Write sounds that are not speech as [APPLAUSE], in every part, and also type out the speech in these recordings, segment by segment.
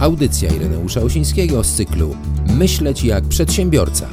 Audycja Ireneusza Osińskiego z cyklu Myśleć jak przedsiębiorca.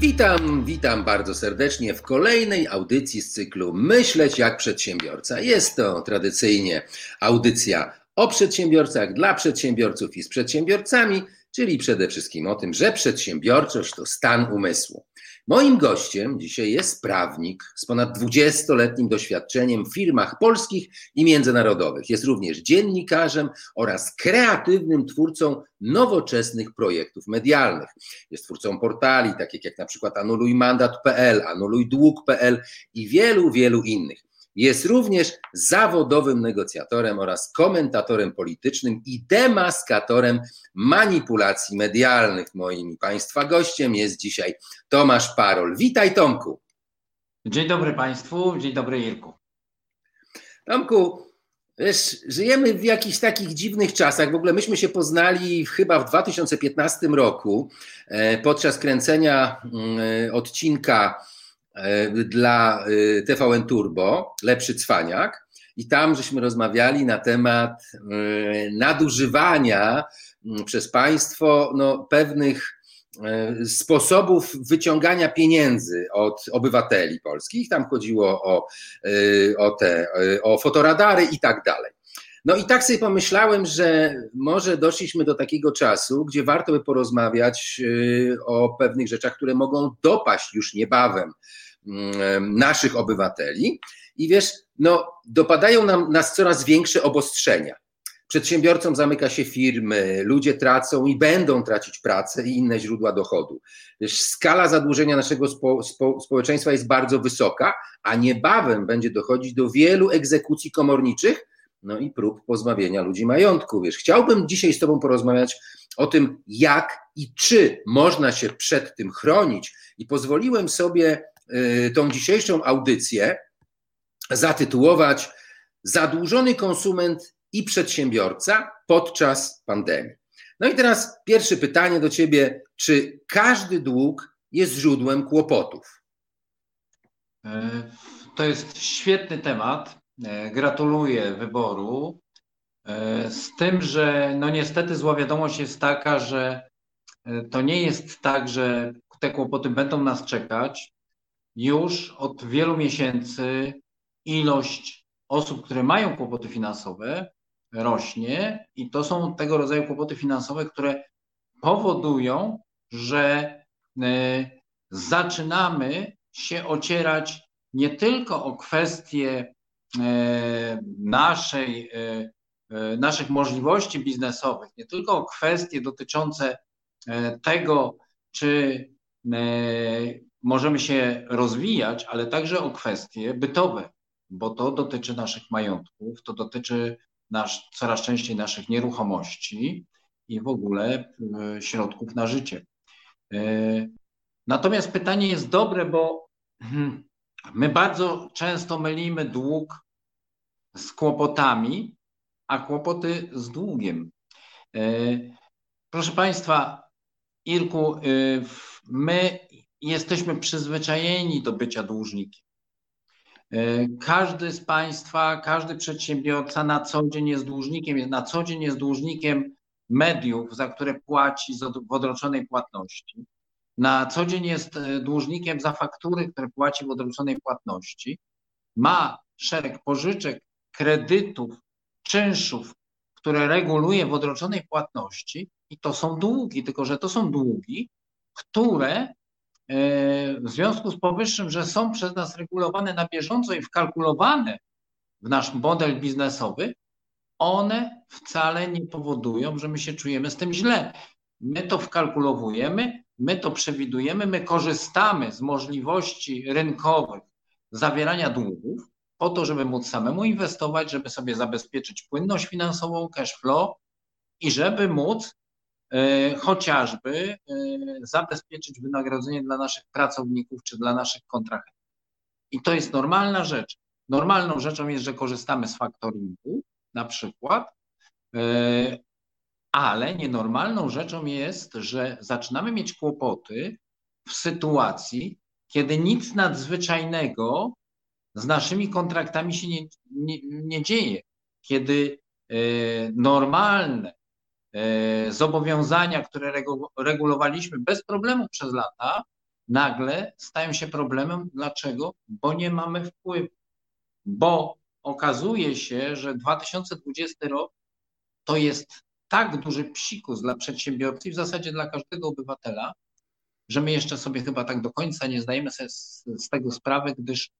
Witam, witam bardzo serdecznie w kolejnej audycji z cyklu Myśleć jak przedsiębiorca. Jest to tradycyjnie audycja o przedsiębiorcach, dla przedsiębiorców i z przedsiębiorcami, czyli przede wszystkim o tym, że przedsiębiorczość to stan umysłu. Moim gościem dzisiaj jest prawnik z ponad 20-letnim doświadczeniem w firmach polskich i międzynarodowych. Jest również dziennikarzem oraz kreatywnym twórcą nowoczesnych projektów medialnych. Jest twórcą portali takich jak na przykład anulujmandat.pl, anulujdług.pl i wielu, wielu innych. Jest również zawodowym negocjatorem oraz komentatorem politycznym i demaskatorem manipulacji medialnych. Moim Państwa gościem jest dzisiaj Tomasz Parol. Witaj Tomku. Dzień dobry Państwu, dzień dobry Jirku. Tomku, wiesz, żyjemy w jakichś takich dziwnych czasach. W ogóle myśmy się poznali chyba w 2015 roku e, podczas kręcenia mm, odcinka E, dla e, TVN Turbo, Lepszy Cwaniak. I tam żeśmy rozmawiali na temat e, nadużywania przez państwo no, pewnych sposobów wyciągania pieniędzy od obywateli polskich. Tam chodziło o, o, te, o fotoradary i tak dalej. No i tak sobie pomyślałem, że może doszliśmy do takiego czasu, gdzie warto by porozmawiać o pewnych rzeczach, które mogą dopaść już niebawem naszych obywateli. I wiesz, no, dopadają nam nas coraz większe obostrzenia. Przedsiębiorcom zamyka się firmy, ludzie tracą i będą tracić pracę i inne źródła dochodu. Wiesz, skala zadłużenia naszego spo, spo, społeczeństwa jest bardzo wysoka, a niebawem będzie dochodzić do wielu egzekucji komorniczych, no i prób pozbawienia ludzi majątku. Wiesz, chciałbym dzisiaj z Tobą porozmawiać o tym, jak i czy można się przed tym chronić, i pozwoliłem sobie tą dzisiejszą audycję zatytułować Zadłużony konsument i przedsiębiorca podczas pandemii. No i teraz pierwsze pytanie do Ciebie: czy każdy dług jest źródłem kłopotów? E, to jest świetny temat. E, gratuluję wyboru. Z tym, że no niestety zła wiadomość jest taka, że to nie jest tak, że te kłopoty będą nas czekać już od wielu miesięcy ilość osób, które mają kłopoty finansowe, rośnie i to są tego rodzaju kłopoty finansowe, które powodują, że e, zaczynamy się ocierać nie tylko o kwestie e, naszej, e, naszych możliwości biznesowych, nie tylko o kwestie dotyczące tego, czy możemy się rozwijać, ale także o kwestie bytowe, bo to dotyczy naszych majątków, to dotyczy nasz, coraz częściej naszych nieruchomości i w ogóle e, środków na życie. E, natomiast pytanie jest dobre, bo hmm, my bardzo często mylimy dług z kłopotami, a kłopoty z długiem. E, proszę Państwa, Irku, my jesteśmy przyzwyczajeni do bycia dłużnikiem. E, każdy z Państwa, każdy przedsiębiorca na co dzień jest dłużnikiem, na co dzień jest dłużnikiem mediów, za które płaci w odroczonej płatności. Na co dzień jest e, dłużnikiem za faktury, które płaci w odroczonej płatności. Ma szereg pożyczek, kredytów, czynszów, które reguluje w odroczonej płatności i to są długi, tylko że to są długi, które w związku z powyższym, że są przez nas regulowane na bieżąco i wkalkulowane w nasz model biznesowy, one wcale nie powodują, że my się czujemy z tym źle. My to wkalkulowujemy, my to przewidujemy, my korzystamy z możliwości rynkowych zawierania długów po to, żeby móc samemu inwestować, żeby sobie zabezpieczyć płynność finansową, cash flow i żeby móc E, chociażby e, zabezpieczyć wynagrodzenie dla naszych pracowników czy dla naszych kontrahentów. I to jest normalna rzecz. Normalną rzeczą jest, że korzystamy z faktoringu na przykład, e, ale nienormalną rzeczą jest, że zaczynamy mieć kłopoty w sytuacji, kiedy nic nadzwyczajnego z naszymi kontraktami się nie, nie, nie dzieje. Kiedy normalne zobowiązania, które regulowaliśmy bez problemu przez lata, nagle stają się problemem. Dlaczego? Bo nie mamy wpływu. Bo okazuje się, że 2020 rok to jest tak duży psikus dla przedsiębiorcy i w zasadzie dla każdego obywatela, że my jeszcze sobie chyba tak do końca nie zdajemy sobie z, z tego sprawy, gdyż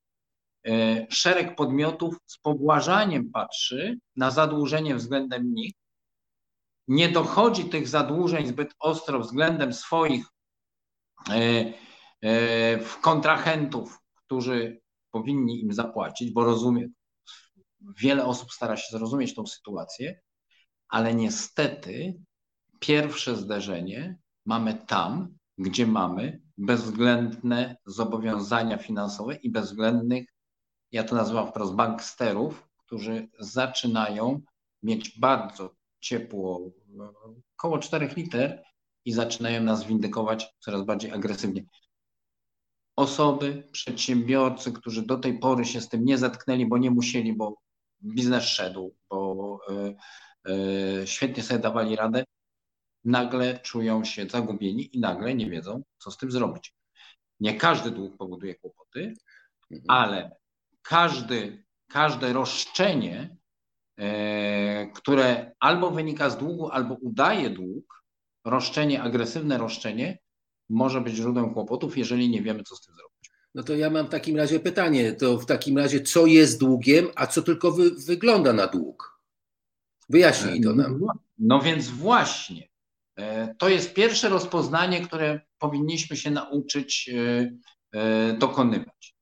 e, szereg podmiotów z pobłażaniem patrzy na zadłużenie względem nich, nie dochodzi tych zadłużeń zbyt ostro względem swoich e, e, kontrahentów, którzy powinni im zapłacić, bo rozumiem, wiele osób stara się zrozumieć tą sytuację, ale niestety pierwsze zderzenie mamy tam, gdzie mamy bezwzględne zobowiązania finansowe i bezwzględnych, ja to nazywam wprost banksterów, którzy zaczynają mieć bardzo ciepło, około 4 liter i zaczynają nas windykować coraz bardziej agresywnie. Osoby, przedsiębiorcy, którzy do tej pory się z tym nie zetknęli, bo nie musieli, bo biznes szedł, bo y, y, świetnie sobie dawali radę, nagle czują się zagubieni i nagle nie wiedzą, co z tym zrobić. Nie każdy dług powoduje kłopoty, mhm. ale każdy, każde roszczenie, które albo wynika z długu, albo udaje dług, roszczenie, agresywne roszczenie, może być źródłem kłopotów, jeżeli nie wiemy, co z tym zrobić. No to ja mam w takim razie pytanie, to w takim razie co jest długiem, a co tylko wy, wygląda na dług? Wyjaśnij to nam. No więc właśnie, E, to jest pierwsze rozpoznanie, które powinniśmy się nauczyć e, e, dokonywać.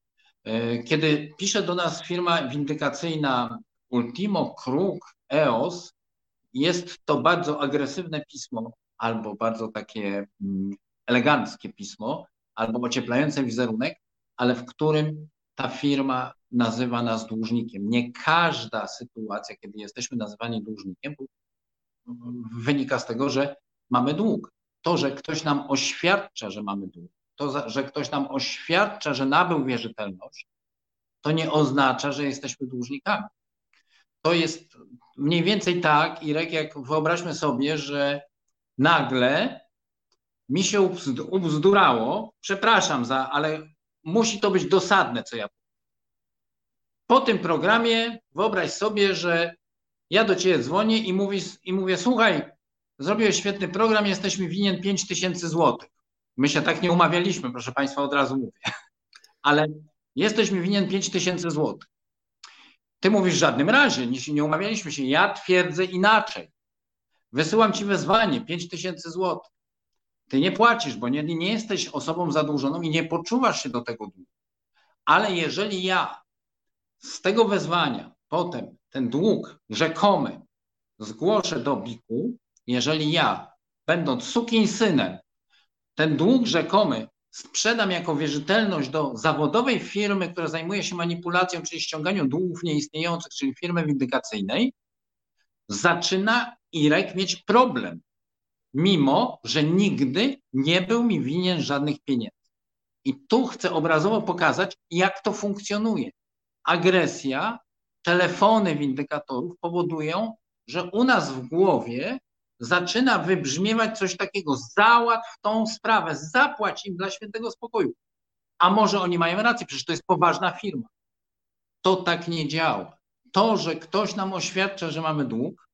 Kiedy pisze do nas firma windykacyjna Ultimo Kruk EOS, jest to bardzo agresywne pismo, albo bardzo takie mm, eleganckie pismo, albo ocieplające wizerunek, ale w którym ta firma nazywa nas dłużnikiem. Nie każda sytuacja, kiedy jesteśmy nazywani dłużnikiem, wynika z tego, że mamy dług. To, że ktoś nam oświadcza, że mamy dług, to, że ktoś nam oświadcza, że nabył wierzytelność, to nie oznacza, że jesteśmy dłużnikami. To jest mniej więcej tak, Irek, jak wyobraźmy sobie, że nagle mi się ubzdurało, przepraszam za, ale musi to być dosadne, co ja powiem. Po tym programie wyobraź sobie, że ja do ciebie dzwonię i, mówi, i mówię, słuchaj, zrobiłeś świetny program, jesteśmy winien 5 tysięcy złotych. My się tak nie umawialiśmy, proszę Państwa, od razu mówię. [LAUGHS] Ale jesteśmy winien 5 tysięcy złotych. Ty mówisz w żadnym razie, nie, umawialiśmy się. Ja twierdzę inaczej. Wysyłam Ci wezwanie, 5 tysięcy złotych. Ty nie płacisz, bo nie, nie jesteś osobą zadłużoną i nie poczuwasz się do tego długu. Ale jeżeli ja z tego wezwania potem ten dług rzekomy zgłoszę do BIK-u, jeżeli ja, będąc synem, ten dług rzekomy sprzedam jako wierzytelność do zawodowej firmy, która zajmuje się manipulacją, czyli ściąganiem długów nieistniejących, czyli firmy windykacyjnej, zaczyna Irek mieć problem, mimo że nigdy nie był mi winien żadnych pieniędzy. I tu chcę obrazowo pokazać, jak to funkcjonuje. Agresja, telefony windykatorów powodują, że u nas w głowie zaczyna wybrzmiewać coś takiego, załatw tą sprawę, zapłać im dla świętego spokoju. A może oni mają rację, przecież to jest poważna firma. To tak nie działa. To, że ktoś nam oświadcza, że mamy dług,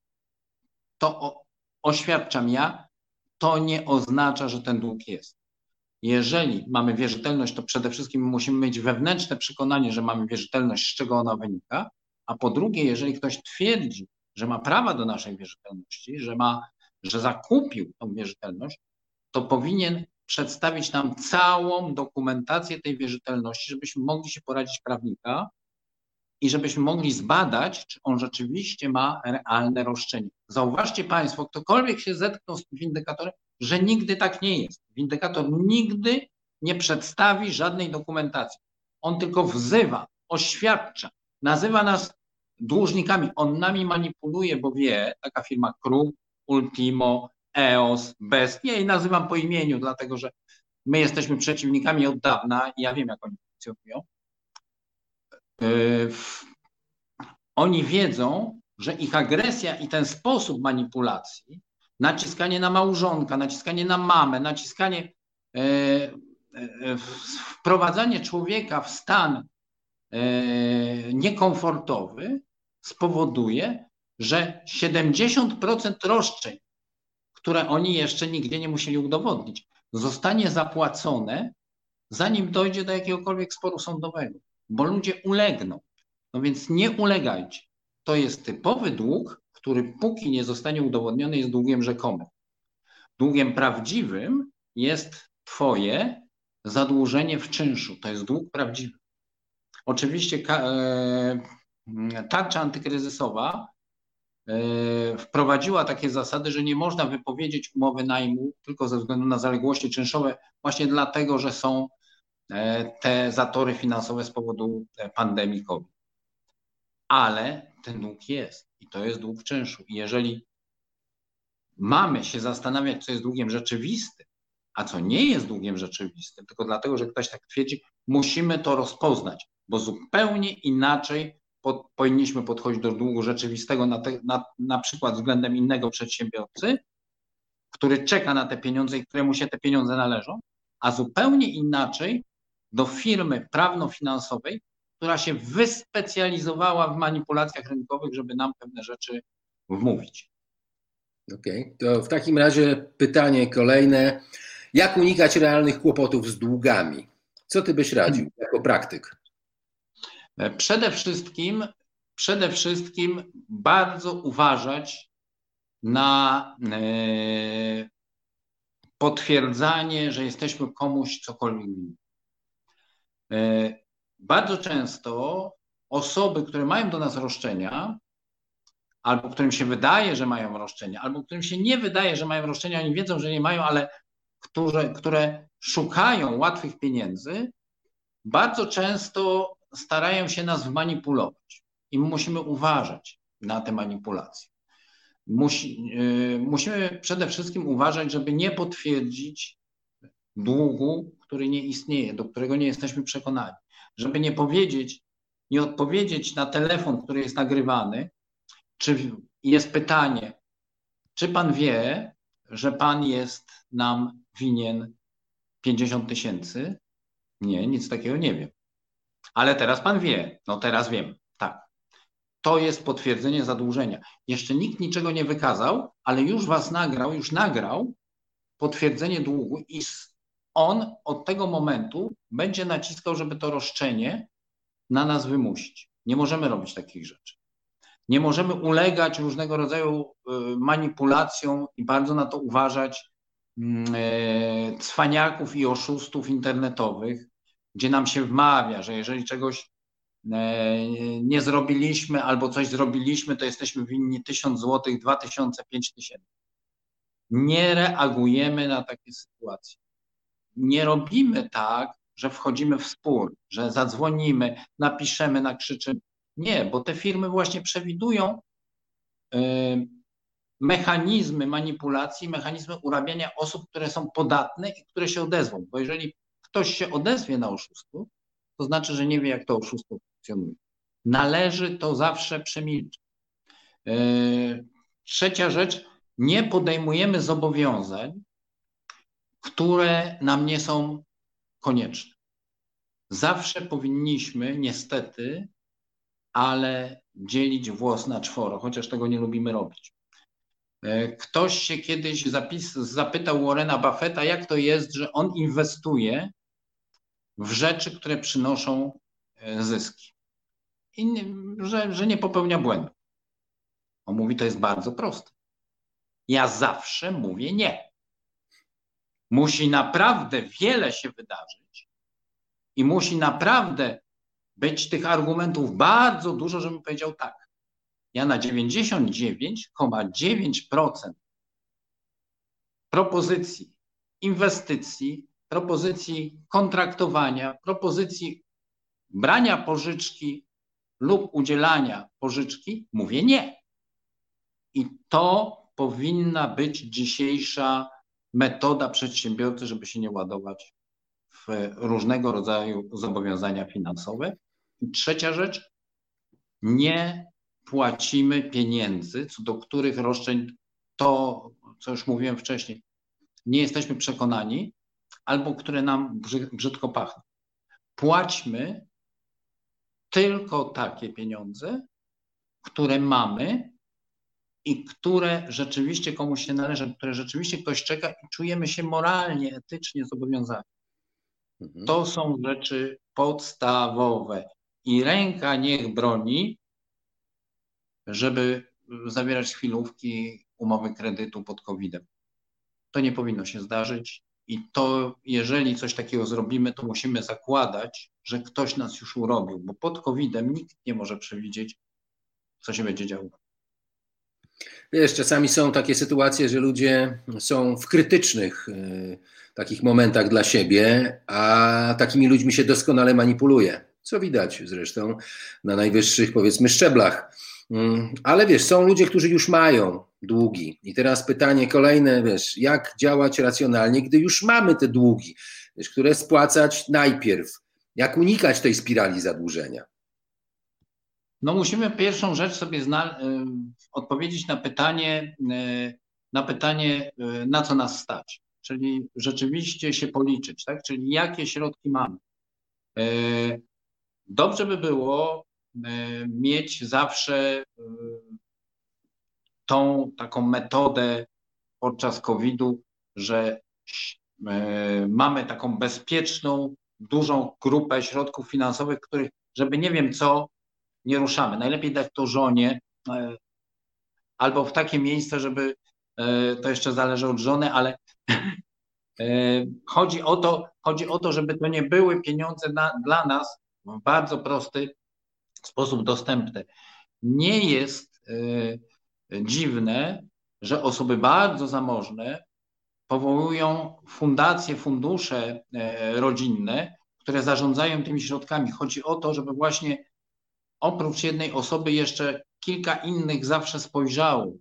to o, oświadczam ja, to nie oznacza, że ten dług jest. Jeżeli mamy wierzytelność, to przede wszystkim musimy mieć wewnętrzne przekonanie, że mamy wierzytelność, z czego ona wynika, a po drugie, jeżeli ktoś twierdzi, że ma prawa do naszej wierzytelności, że ma że zakupił tą wierzytelność, to powinien przedstawić nam całą dokumentację tej wierzytelności, żebyśmy mogli się poradzić prawnika i żebyśmy mogli zbadać, czy on rzeczywiście ma realne roszczenie. Zauważcie Państwo, ktokolwiek się zetknął z windykatorem, że nigdy tak nie jest. Windykator nigdy nie przedstawi żadnej dokumentacji. On tylko wzywa, oświadcza, nazywa nas dłużnikami. On nami manipuluje, bo wie, taka firma Kruk, Ultimo, EOS, BEST. Ja jej nazywam po imieniu, dlatego że my jesteśmy przeciwnikami od dawna i ja wiem, jak oni funkcjonują. Yy, oni wiedzą, że ich agresja i ten sposób manipulacji, naciskanie na małżonka, naciskanie na mamę, naciskanie, e, e, wprowadzanie człowieka w stan niekomfortowy spowoduje, że 70% roszczeń, które oni jeszcze nigdzie nie musieli udowodnić, zostanie zapłacone, zanim dojdzie do jakiegokolwiek sporu sądowego, bo ludzie ulegną. No więc nie ulegajcie. To jest typowy dług, który póki nie zostanie udowodniony, jest długiem rzekomym. Długiem prawdziwym jest Twoje zadłużenie w czynszu. To jest dług prawdziwy. Oczywiście e, tarcza antykryzysowa wprowadziła takie zasady, że nie można wypowiedzieć umowy najmu tylko ze względu na zaległości czynszowe, właśnie dlatego, że są e, te zatory finansowe z powodu pandemii COVID. Ale ten dług jest i to jest dług czynszu. I jeżeli mamy się zastanawiać, co jest długiem rzeczywistym, a co nie jest długiem rzeczywistym, tylko dlatego, że ktoś tak twierdzi, musimy to rozpoznać, bo zupełnie inaczej pod, powinniśmy podchodzić do długu rzeczywistego na, te, na, na przykład względem innego przedsiębiorcy, który czeka na te pieniądze i któremu się te pieniądze należą, a zupełnie inaczej do firmy prawno-finansowej, która się wyspecjalizowała w manipulacjach rynkowych, żeby nam pewne rzeczy wmówić. Okej, okay. to w takim razie pytanie kolejne. Jak unikać realnych kłopotów z długami? Co ty byś radził jako praktyk? Przede wszystkim, przede wszystkim bardzo uważać na e, potwierdzanie, że jesteśmy komuś cokolwiek. E, bardzo często osoby, które mają do nas roszczenia, albo którym się wydaje, że mają roszczenia, albo którym się nie wydaje, że mają roszczenia, oni wiedzą, że nie mają, ale które, które szukają łatwych pieniędzy, bardzo często starają się nas manipulować. I musimy uważać na te manipulacje. Musi, yy, musimy przede wszystkim uważać, żeby nie potwierdzić długu, który nie istnieje, do którego nie jesteśmy przekonani żeby nie powiedzieć, nie odpowiedzieć na telefon, który jest nagrywany, czy jest pytanie, czy pan wie, że pan jest nam winien 50 tysięcy? Nie, nic takiego nie wiem. Ale teraz pan wie, no teraz wiem, tak. To jest potwierdzenie zadłużenia. Jeszcze nikt niczego nie wykazał, ale już was nagrał, już nagrał potwierdzenie długu i on od tego momentu będzie naciskał, żeby to roszczenie na nas wymusić. Nie możemy robić takich rzeczy. Nie możemy ulegać różnego rodzaju y, manipulacjom i bardzo na to uważać mm, e, cwaniaków i oszustów internetowych, gdzie nam się wmawia, że jeżeli czegoś e, nie zrobiliśmy albo coś zrobiliśmy, to jesteśmy winni 1000 zł, 2000, 5000. Nie reagujemy na takie sytuacje nie robimy tak, że wchodzimy w spór, że zadzwonimy, napiszemy, nakrzyczymy. Nie, bo te firmy właśnie przewidują y, mechanizmy manipulacji, mechanizmy urabiania osób, które są podatne i które się odezwą. Bo jeżeli ktoś się odezwie na oszustwo, to znaczy, że nie wie, jak to oszustwo funkcjonuje. Należy to zawsze przemilczeć. Y, trzecia rzecz, nie podejmujemy zobowiązań, które nam nie są konieczne. Zawsze powinniśmy, niestety, ale dzielić włos na czworo, chociaż tego nie lubimy robić. E, ktoś się kiedyś zapis, zapytał Warrena Buffetta, jak to jest, że on inwestuje w rzeczy, które przynoszą e, zyski. I że, że nie popełnia błędu. On mówi, to jest bardzo proste. Ja zawsze mówię nie. Musi naprawdę wiele się wydarzyć i musi naprawdę być tych argumentów bardzo dużo, żebym powiedział tak. Ja na 99,9% propozycji inwestycji, propozycji kontraktowania, propozycji brania pożyczki lub udzielania pożyczki mówię nie. I to powinna być dzisiejsza metoda przedsiębiorcy, żeby się nie ładować w różnego rodzaju zobowiązania finansowe. I trzecia rzecz, nie płacimy pieniędzy, co do których roszczeń to, co już mówiłem wcześniej, nie jesteśmy przekonani, albo które nam brzydko pachną. Płaćmy tylko takie pieniądze, które mamy i które rzeczywiście komuś się należą, które rzeczywiście ktoś czeka i czujemy się moralnie, etycznie zobowiązani. Mhm. To są rzeczy podstawowe. I ręka niech broni, żeby zawierać chwilówki, umowy kredytu pod COVID-em. To nie powinno się zdarzyć. I to, jeżeli coś takiego zrobimy, to musimy zakładać, że ktoś nas już urobił, bo pod COVID-em nikt nie może przewidzieć, co się będzie działo. Wiesz, czasami są takie sytuacje, że ludzie są w krytycznych y, takich momentach dla siebie, a takimi ludźmi się doskonale manipuluje. Co widać zresztą na najwyższych, powiedzmy, szczeblach. Mm, ale wiesz, są ludzie, którzy już mają długi. I teraz pytanie kolejne, wiesz, jak działać racjonalnie, gdy już mamy te długi, wiesz, które spłacać najpierw? Jak unikać tej spirali zadłużenia? No musimy pierwszą rzecz sobie zna- y, odpowiedzieć na pytanie, y, na pytanie, y, na co nas stać. Czyli rzeczywiście się policzyć, tak? Czyli jakie środki mamy. Dobrze by było mieć zawsze tą taką metodę podczas COVID-u, że mamy taką bezpieczną, dużą grupę środków finansowych, których, żeby nie wiem co, nie ruszamy. Najlepiej dać to żonie e, albo w takie miejsce, żeby e, to jeszcze zależy od żony, ale [LAUGHS] e, chodzi o to, chodzi o to, żeby to nie były pieniądze na, dla nas w bardzo prosty sposób dostępne. Nie jest dziwne, że osoby bardzo zamożne powołują fundacje, fundusze rodzinne, które zarządzają tymi środkami. Chodzi o to, żeby właśnie oprócz jednej osoby jeszcze kilka innych zawsze spojrzało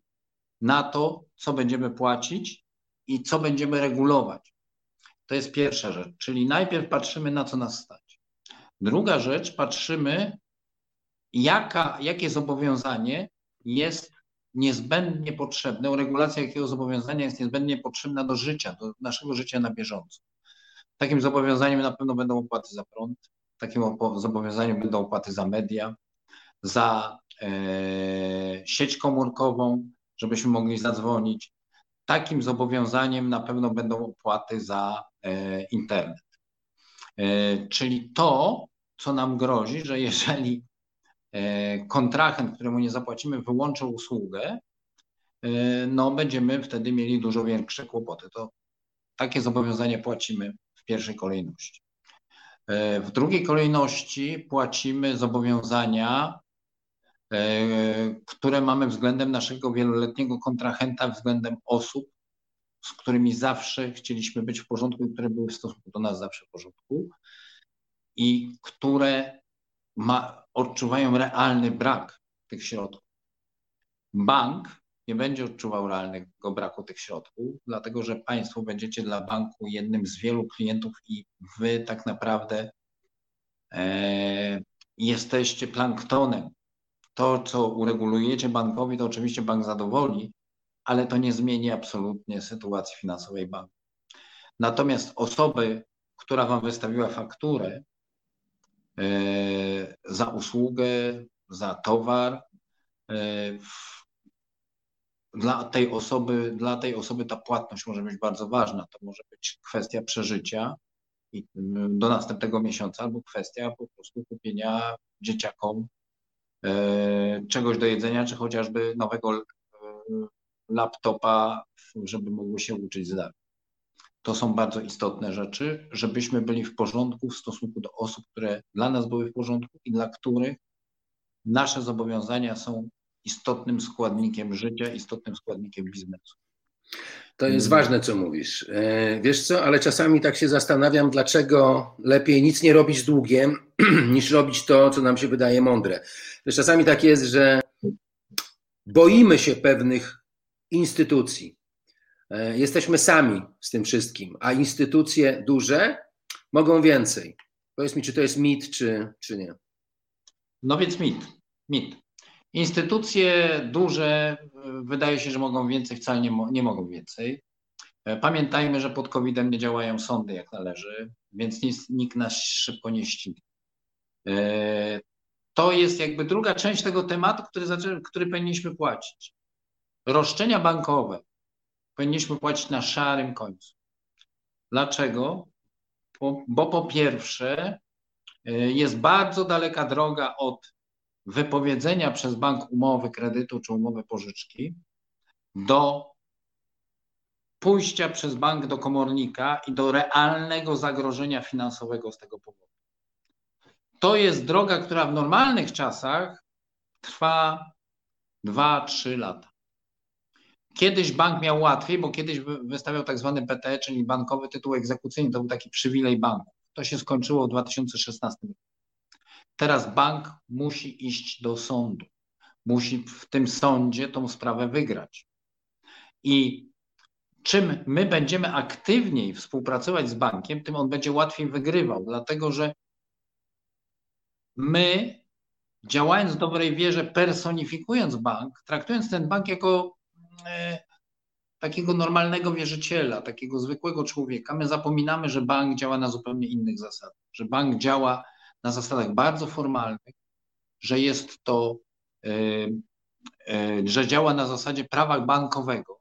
na to, co będziemy płacić i co będziemy regulować. To jest pierwsza rzecz, czyli najpierw patrzymy na co nas stać. Druga rzecz, patrzymy, jaka, jakie zobowiązanie jest niezbędnie potrzebne, regulacja jakiego zobowiązania jest niezbędnie potrzebna do życia, do naszego życia na bieżąco. Takim zobowiązaniem na pewno będą opłaty za prąd, takim zobowiązaniem będą opłaty za media, za e, sieć komórkową, żebyśmy mogli zadzwonić. Takim zobowiązaniem na pewno będą opłaty za e, internet. E, czyli to, co nam grozi, że jeżeli kontrahent, któremu nie zapłacimy, wyłączy usługę, no będziemy wtedy mieli dużo większe kłopoty. To takie zobowiązanie płacimy w pierwszej kolejności. W drugiej kolejności płacimy zobowiązania E, które mamy względem naszego wieloletniego kontrahenta, względem osób, z którymi zawsze chcieliśmy być w porządku i które były w stosunku do nas zawsze w porządku i które ma, odczuwają realny brak tych środków. Bank nie będzie odczuwał realnego braku tych środków, dlatego że Państwo będziecie dla banku jednym z wielu klientów i Wy tak naprawdę e, jesteście planktonem to, co uregulujecie bankowi, to oczywiście bank zadowoli, ale to nie zmieni absolutnie sytuacji finansowej banku. Natomiast osoby, która Wam wystawiła fakturę za usługę, za towar, yy, dla tej osoby, dla tej osoby ta płatność może być bardzo ważna. To może być kwestia przeżycia yy, do następnego miesiąca albo kwestia po prostu kupienia dzieciakom E, czegoś do jedzenia, czy chociażby nowego e, laptopa, żeby mogły się uczyć zdalnie. To są bardzo istotne rzeczy, żebyśmy byli w porządku w stosunku do osób, które dla nas były w porządku i dla których nasze zobowiązania są istotnym składnikiem życia, istotnym składnikiem biznesu. To jest ważne, co mówisz. E, wiesz co, ale czasami tak się zastanawiam, dlaczego lepiej nic nie robić z długiem, [CLEARS THROAT] niż robić to, co nam się wydaje mądre. Wiesz, czasami tak jest, że boimy się pewnych instytucji. E, jesteśmy sami z tym wszystkim, a instytucje duże mogą więcej. Powiedz mi, czy to jest mit, czy, czy nie? No więc mit. Mit. Instytucje duże wydaje się, że mogą więcej, wcale nie, nie mogą więcej. Pamiętajmy, że pod COVID-em nie działają sądy jak należy, więc nikt nas szybko nie ściga. To jest jakby druga część tego tematu, który, który powinniśmy płacić. Roszczenia bankowe powinniśmy płacić na szarym końcu. Dlaczego? Bo, bo po pierwsze, y, jest bardzo daleka droga od wypowiedzenia przez bank umowy kredytu czy umowy pożyczki do pójścia przez bank do komornika i do realnego zagrożenia finansowego z tego powodu. To jest droga, która w normalnych czasach trwa 2-3 lata. Kiedyś bank miał łatwiej, bo kiedyś wystawiał tak zwany PTE, czyli bankowy tytuł egzekucyjny, to był taki przywilej banku. To się skończyło w 2016 roku. Teraz bank musi iść do sądu. Musi w tym sądzie tą sprawę wygrać. I czym my będziemy aktywniej współpracować z bankiem, tym on będzie łatwiej wygrywał, dlatego że my, działając w dobrej wierze, personifikując bank, traktując ten bank jako takiego normalnego wierzyciela, takiego zwykłego człowieka, my zapominamy, że bank działa na zupełnie innych zasadach, że bank działa na zasadach bardzo formalnych, że jest to, e, e, że działa na zasadzie prawa bankowego,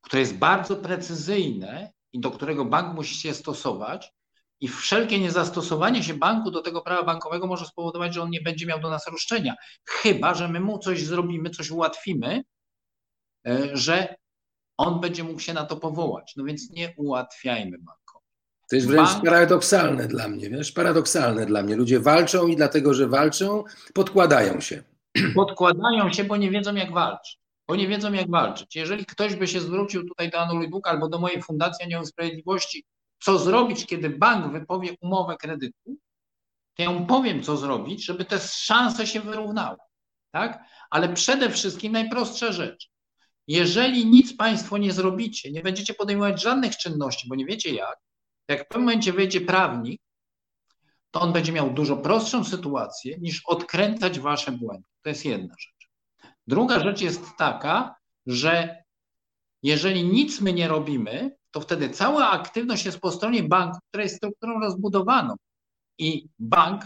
które jest bardzo precyzyjne i do którego bank musi się stosować, i wszelkie niezastosowanie się banku do tego prawa bankowego może spowodować, że on nie będzie miał do nas roszczenia. Chyba, że my mu coś zrobimy, coś ułatwimy, e, że on będzie mógł się na to powołać. No więc nie ułatwiajmy bankom. To jest wręcz Bank... paradoksalne dla mnie, wiesz, paradoksalne dla mnie. Ludzie walczą i dlatego, że walczą, podkładają się. Podkładają się, bo nie wiedzą jak walczyć. Bo nie wiedzą jak walczyć. Jeżeli ktoś by się zwrócił tutaj do Anuli Dług albo do mojej Fundacji Anioł Sprawiedliwości co zrobić, kiedy bank wypowie umowę kredytu, to ja mu powiem, co zrobić, żeby te szanse się wyrównały. Tak? Ale przede wszystkim najprostsza rzecz. Jeżeli nic Państwo nie zrobicie, nie będziecie podejmować żadnych czynności, bo nie wiecie jak, jak w pewnym momencie wejdzie prawnik, to on będzie miał dużo prostszą sytuację niż odkręcać Wasze błędy. To jest jedna rzecz. Druga rzecz jest taka, że jeżeli nic my nie robimy, to wtedy cała aktywność jest po stronie banku, która jest strukturą rozbudowaną. I bank,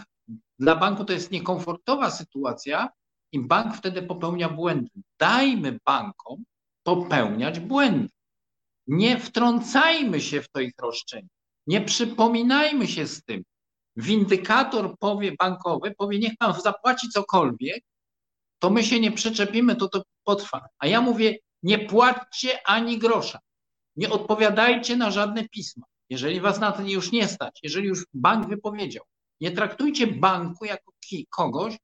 dla banku to jest niekomfortowa sytuacja i bank wtedy popełnia błędy. Dajmy bankom popełniać błędy. Nie wtrącajmy się w to ich roszczenie. Nie przypominajmy się z tym. Windykator powie bankowy, powie niech pan zapłaci cokolwiek, to my się nie przyczepimy, to to potrwa. A ja mówię, nie płaccie ani grosza. Nie odpowiadajcie na żadne pisma. Jeżeli was na to już nie stać, jeżeli już bank wypowiedział, nie traktujcie banku jako kogoś,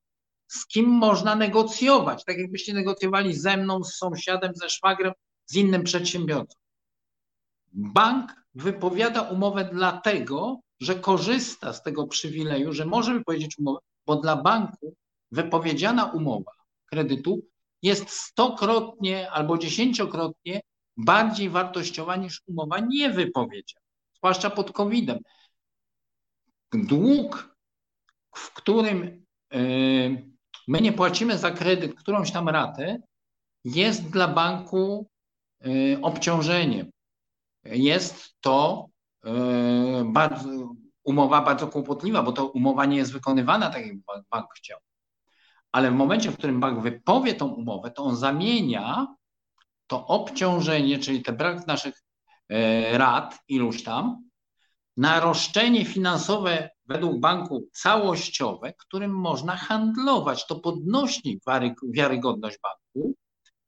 z kim można negocjować, tak jakbyście negocjowali ze mną, z sąsiadem, ze szwagrem, z innym przedsiębiorcą. Bank wypowiada umowę dlatego, że korzysta z tego przywileju, że może wypowiedzieć umowę, bo dla banku wypowiedziana umowa kredytu jest stokrotnie albo dziesięciokrotnie bardziej wartościowa niż umowa niewypowiedziana, zwłaszcza pod COVID-em. Dług, w którym e, my nie płacimy za kredyt którąś tam ratę, jest dla banku e, obciążeniem. Jest to e, bardzo, umowa bardzo kłopotliwa, bo to umowa nie jest wykonywana tak, jak bank chciał. Ale w momencie, w którym bank wypowie tą umowę, to on zamienia to obciążenie, czyli ten brak naszych e, rat, iluś tam, na roszczenie finansowe według banku całościowe, którym można handlować. To podnosi wiarygodność banku,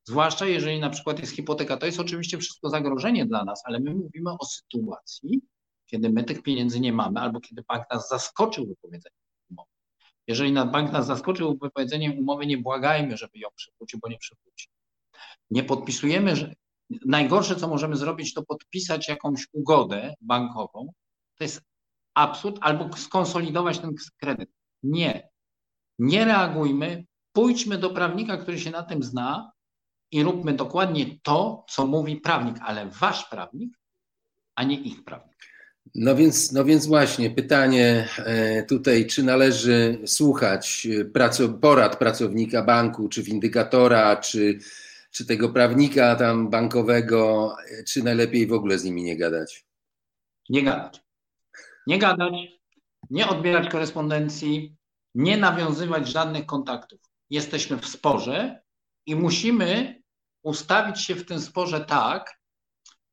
zwłaszcza jeżeli na przykład jest hipoteka. To jest oczywiście wszystko zagrożenie dla nas, ale my mówimy o sytuacji, kiedy my tych pieniędzy nie mamy, albo kiedy bank nas zaskoczył wypowiedzeniem umowy. Jeżeli bank nas zaskoczył wypowiedzeniem umowy, nie błagajmy, żeby ją przywrócił, bo nie przywróci. Nie podpisujemy, że najgorsze, co możemy zrobić, to podpisać jakąś ugodę bankową. To jest absurd, albo skonsolidować ten kredyt. Nie. Nie reagujmy, pójdźmy do prawnika, który się na tym zna i róbmy dokładnie to, co mówi prawnik, ale wasz prawnik, a nie ich prawnik. No więc, no więc właśnie pytanie e, tutaj, czy należy słuchać porad pracownika banku, czy windykatora, czy, czy tego prawnika tam bankowego, czy najlepiej w ogóle z nimi nie gadać? Nie gadać. Nie gadać, nie odbierać korespondencji, nie nawiązywać żadnych kontaktów. Jesteśmy w sporze i musimy ustawić się w tym sporze tak,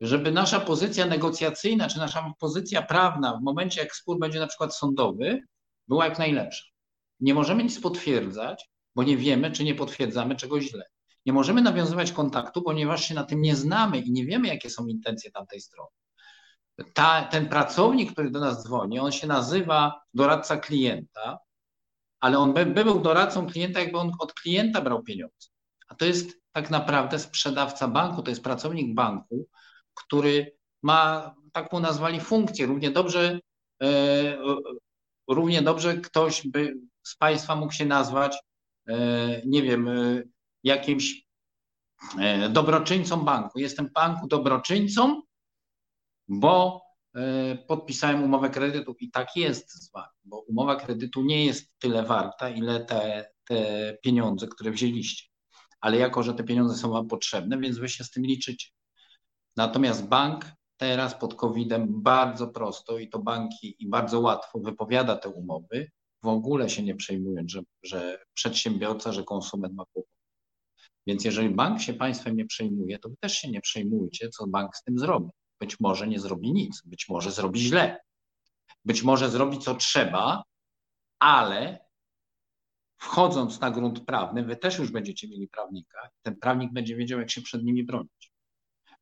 żeby nasza pozycja negocjacyjna, czy nasza pozycja prawna w momencie, jak spór będzie na przykład sądowy, była jak najlepsza. Nie możemy nic potwierdzać, bo nie wiemy, czy nie potwierdzamy czegoś źle. Nie możemy nawiązywać kontaktu, ponieważ się na tym nie znamy i nie wiemy, jakie są intencje tamtej strony. Ta, ten pracownik, który do nas dzwoni, on się nazywa doradca klienta, ale on by, by był doradcą klienta, jakby on od klienta brał pieniądze. A to jest tak naprawdę sprzedawca banku, to jest pracownik banku, który ma, tak mu nazwali, funkcję. Równie dobrze, e, równie dobrze ktoś by z Państwa mógł się nazwać, e, nie wiem, e, jakimś e, dobroczyńcą banku. Jestem banku dobroczyńcą, bo e, podpisałem umowę kredytu i tak jest z wami, bo umowa kredytu nie jest tyle warta, ile te, te pieniądze, które wzięliście. Ale jako, że te pieniądze są wam potrzebne, więc wy się z tym liczycie. Natomiast bank teraz pod COVID-em bardzo prosto i to banki i bardzo łatwo wypowiada te umowy, w ogóle się nie przejmując, że, że przedsiębiorca, że konsument ma kłopot. Więc jeżeli bank się państwem nie przejmuje, to wy też się nie przejmujcie, co bank z tym zrobi. Być może nie zrobi nic, być może zrobi źle, być może zrobi co trzeba, ale wchodząc na grunt prawny, wy też już będziecie mieli prawnika. Ten prawnik będzie wiedział, jak się przed nimi bronić.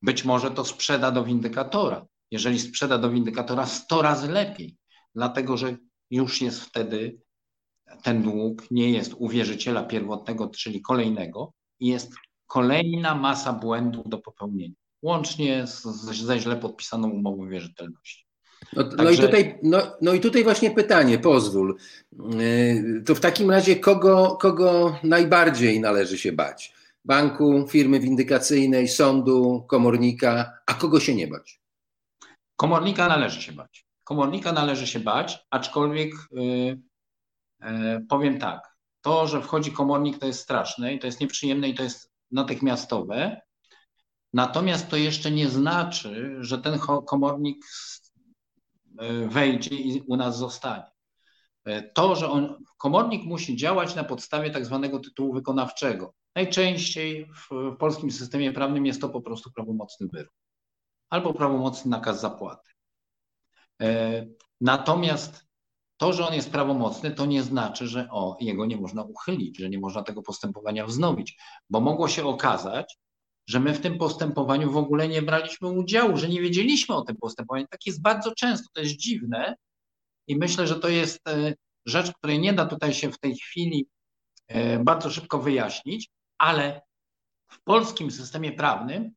Być może to sprzeda do windykatora. Jeżeli sprzeda do windykatora 100 razy lepiej, dlatego że już jest wtedy ten dług nie jest u wierzyciela pierwotnego, czyli kolejnego, i jest kolejna masa błędów do popełnienia, łącznie z, ze źle podpisaną umową wierzytelności. No, Także... no, i tutaj, no, no i tutaj właśnie pytanie, pozwól. Yy, to w takim razie kogo, kogo najbardziej należy się bać? banku, firmy windykacyjnej, sądu, komornika, a kogo się nie bać? Komornika należy się bać. Komornika należy się bać, aczkolwiek yy, yy, powiem tak, to, że wchodzi komornik to jest straszne i to jest nieprzyjemne i to jest natychmiastowe, natomiast to jeszcze nie znaczy, że ten komornik wejdzie i u nas zostanie. To, że on, komornik musi działać na podstawie tak zwanego tytułu wykonawczego. Najczęściej w, w polskim systemie prawnym jest to po prostu prawomocny wyrok albo prawomocny nakaz zapłaty. E, natomiast to, że on jest prawomocny, to nie znaczy, że o, jego nie można uchylić, że nie można tego postępowania wznowić, bo mogło się okazać, że my w tym postępowaniu w ogóle nie braliśmy udziału, że nie wiedzieliśmy o tym postępowaniu. Tak jest bardzo często, to jest dziwne i myślę, że to jest e, rzecz, której nie da tutaj się w tej chwili e, bardzo szybko wyjaśnić, ale w polskim systemie prawnym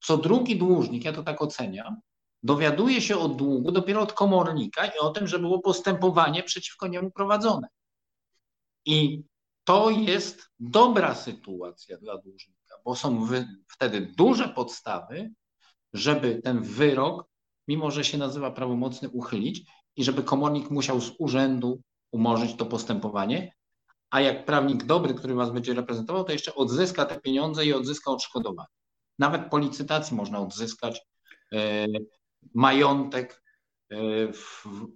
co drugi dłużnik, ja to tak oceniam, dowiaduje się o długu dopiero od komornika i o tym, że było postępowanie przeciwko niemu prowadzone. I to jest dobra sytuacja dla dłużnika, bo są wtedy duże podstawy, żeby ten wyrok, mimo że się nazywa prawomocny, uchylić i żeby komornik musiał z urzędu umorzyć to postępowanie, a jak prawnik dobry, który was będzie reprezentował, to jeszcze odzyska te pieniądze i odzyska odszkodowanie. Nawet po licytacji można odzyskać e, majątek e,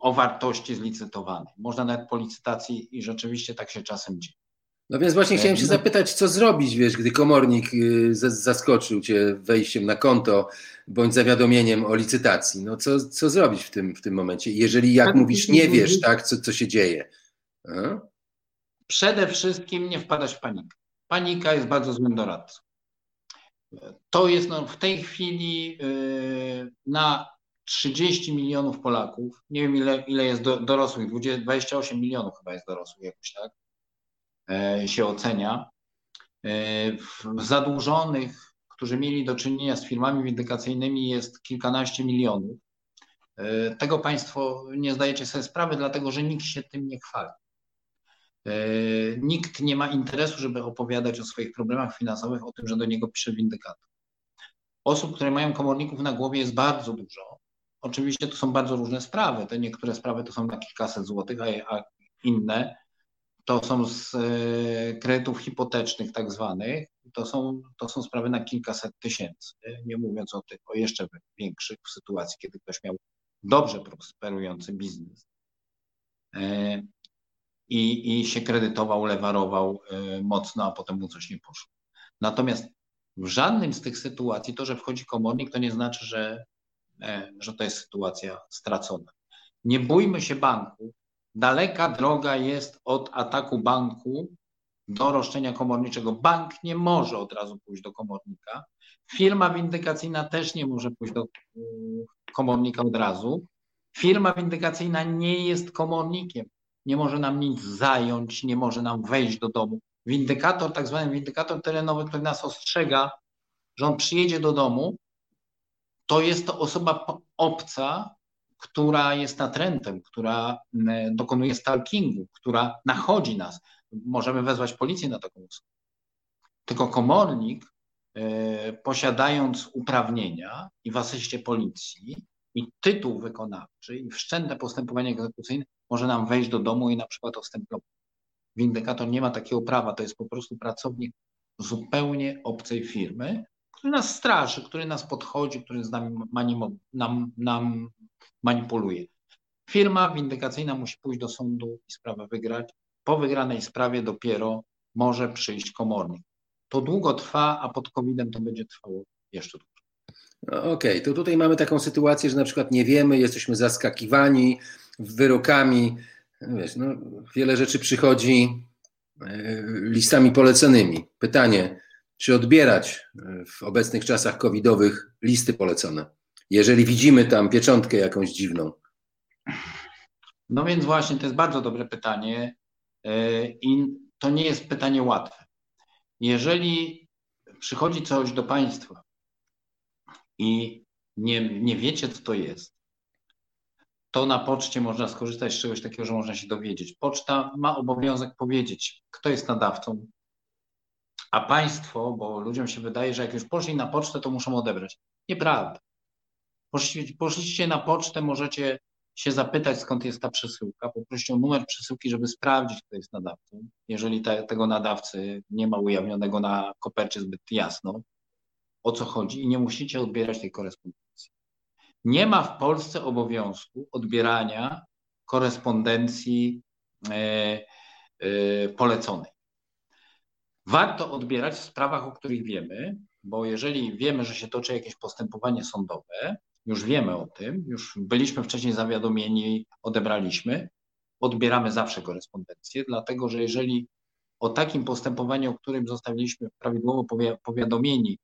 o wartości zlicytowanej. Można nawet po licytacji i rzeczywiście tak się czasem dzieje. No więc właśnie chciałem się no. zapytać, co zrobić, wiesz, gdy komornik y, zaskoczył cię wejściem na konto bądź zawiadomieniem o licytacji. No co, co zrobić w tym, w tym momencie, jeżeli jak mówisz, nie wiesz, tak, co, co się dzieje? A? Przede wszystkim nie wpadać w panikę. Panika jest bardzo złym doradcą. To jest no, w tej chwili yy, na 30 milionów Polaków, nie wiem ile, ile jest do, dorosłych, 28 milionów chyba jest dorosłych jakoś tak, yy, się ocenia. Yy, zadłużonych, którzy mieli do czynienia z firmami windykacyjnymi jest kilkanaście milionów. Yy, tego Państwo nie zdajecie sobie sprawy, dlatego że nikt się tym nie chwali. E, nikt nie ma interesu, żeby opowiadać o swoich problemach finansowych, o tym, że do niego pisze windykator. Osób, które mają komorników na głowie jest bardzo dużo. oczywiście to są bardzo różne sprawy. Te niektóre sprawy to są na kilkaset złotych, a inne to są z e, kredytów hipotecznych tak zwanych, to są, to są sprawy na kilkaset tysięcy, nie mówiąc o tych, o jeszcze większych w sytuacji, kiedy ktoś miał dobrze prosperujący biznes e, i, i się kredytował, lewarował e, mocno, a potem mu coś nie poszło. Natomiast w żadnym z tych sytuacji to, że wchodzi komornik, to nie znaczy, że, że to jest sytuacja stracona. Nie bójmy się banku, Daleka droga jest od ataku banku do roszczenia komorniczego. Bank nie może od razu pójść do komornika. Firma windykacyjna też nie może pójść do mm, komornika od razu. Firma windykacyjna nie jest komornikiem. Nie może nam nic zająć, nie może nam wejść do domu. Windykator, tak zwany windykator terenowy, który nas ostrzega, że on przyjedzie do domu, to jest to osoba obca, która jest natrętem, która dokonuje stalkingu, która nachodzi nas. Możemy wezwać policję na taką osobę. Tylko komornik, e, posiadając uprawnienia i w asyście policji, i tytuł wykonawczy, i wszczęte postępowanie egzekucyjne, może nam wejść do domu i na przykład ostemplować. Windykator nie ma takiego prawa, to jest po prostu pracownik zupełnie obcej firmy, który nas straszy, który nas podchodzi, który z nami nam, nam manipuluje. Firma windykacyjna musi pójść do sądu i sprawę wygrać. Po wygranej sprawie dopiero może przyjść komornik. To długo trwa, a pod COVID-em to będzie trwało jeszcze dłużej. No, Okej, okay. to tutaj mamy taką sytuację, że na przykład nie wiemy, jesteśmy zaskakiwani wyrokami. Wiesz, no, wiele rzeczy przychodzi e, listami poleconymi. Pytanie, czy odbierać e, w obecnych czasach covidowych listy polecone? Jeżeli widzimy tam pieczątkę jakąś dziwną? No więc właśnie, to jest bardzo dobre pytanie e, i to nie jest pytanie łatwe. Jeżeli przychodzi coś do Państwa i nie, nie wiecie, co to jest, to na poczcie można skorzystać z czegoś takiego, że można się dowiedzieć. Poczta ma obowiązek powiedzieć, kto jest nadawcą, a państwo, bo ludziom się wydaje, że jak już poszli na pocztę, to muszą odebrać. Nieprawda. Poszliście na pocztę, możecie się zapytać, skąd jest ta przesyłka, poprosić o numer przesyłki, żeby sprawdzić, kto jest nadawcą. Jeżeli te, tego nadawcy nie ma ujawnionego na kopercie zbyt jasno, o co chodzi i nie musicie odbierać tej korespondencji. Nie ma w Polsce obowiązku odbierania korespondencji e, poleconej. Warto odbierać w sprawach, o których wiemy, bo jeżeli wiemy, że się toczy jakieś postępowanie sądowe, już wiemy o tym, już byliśmy wcześniej zawiadomieni, odebraliśmy, odbieramy zawsze korespondencję, dlatego że jeżeli o takim postępowaniu, o którym zostaliśmy prawidłowo powiadomieni,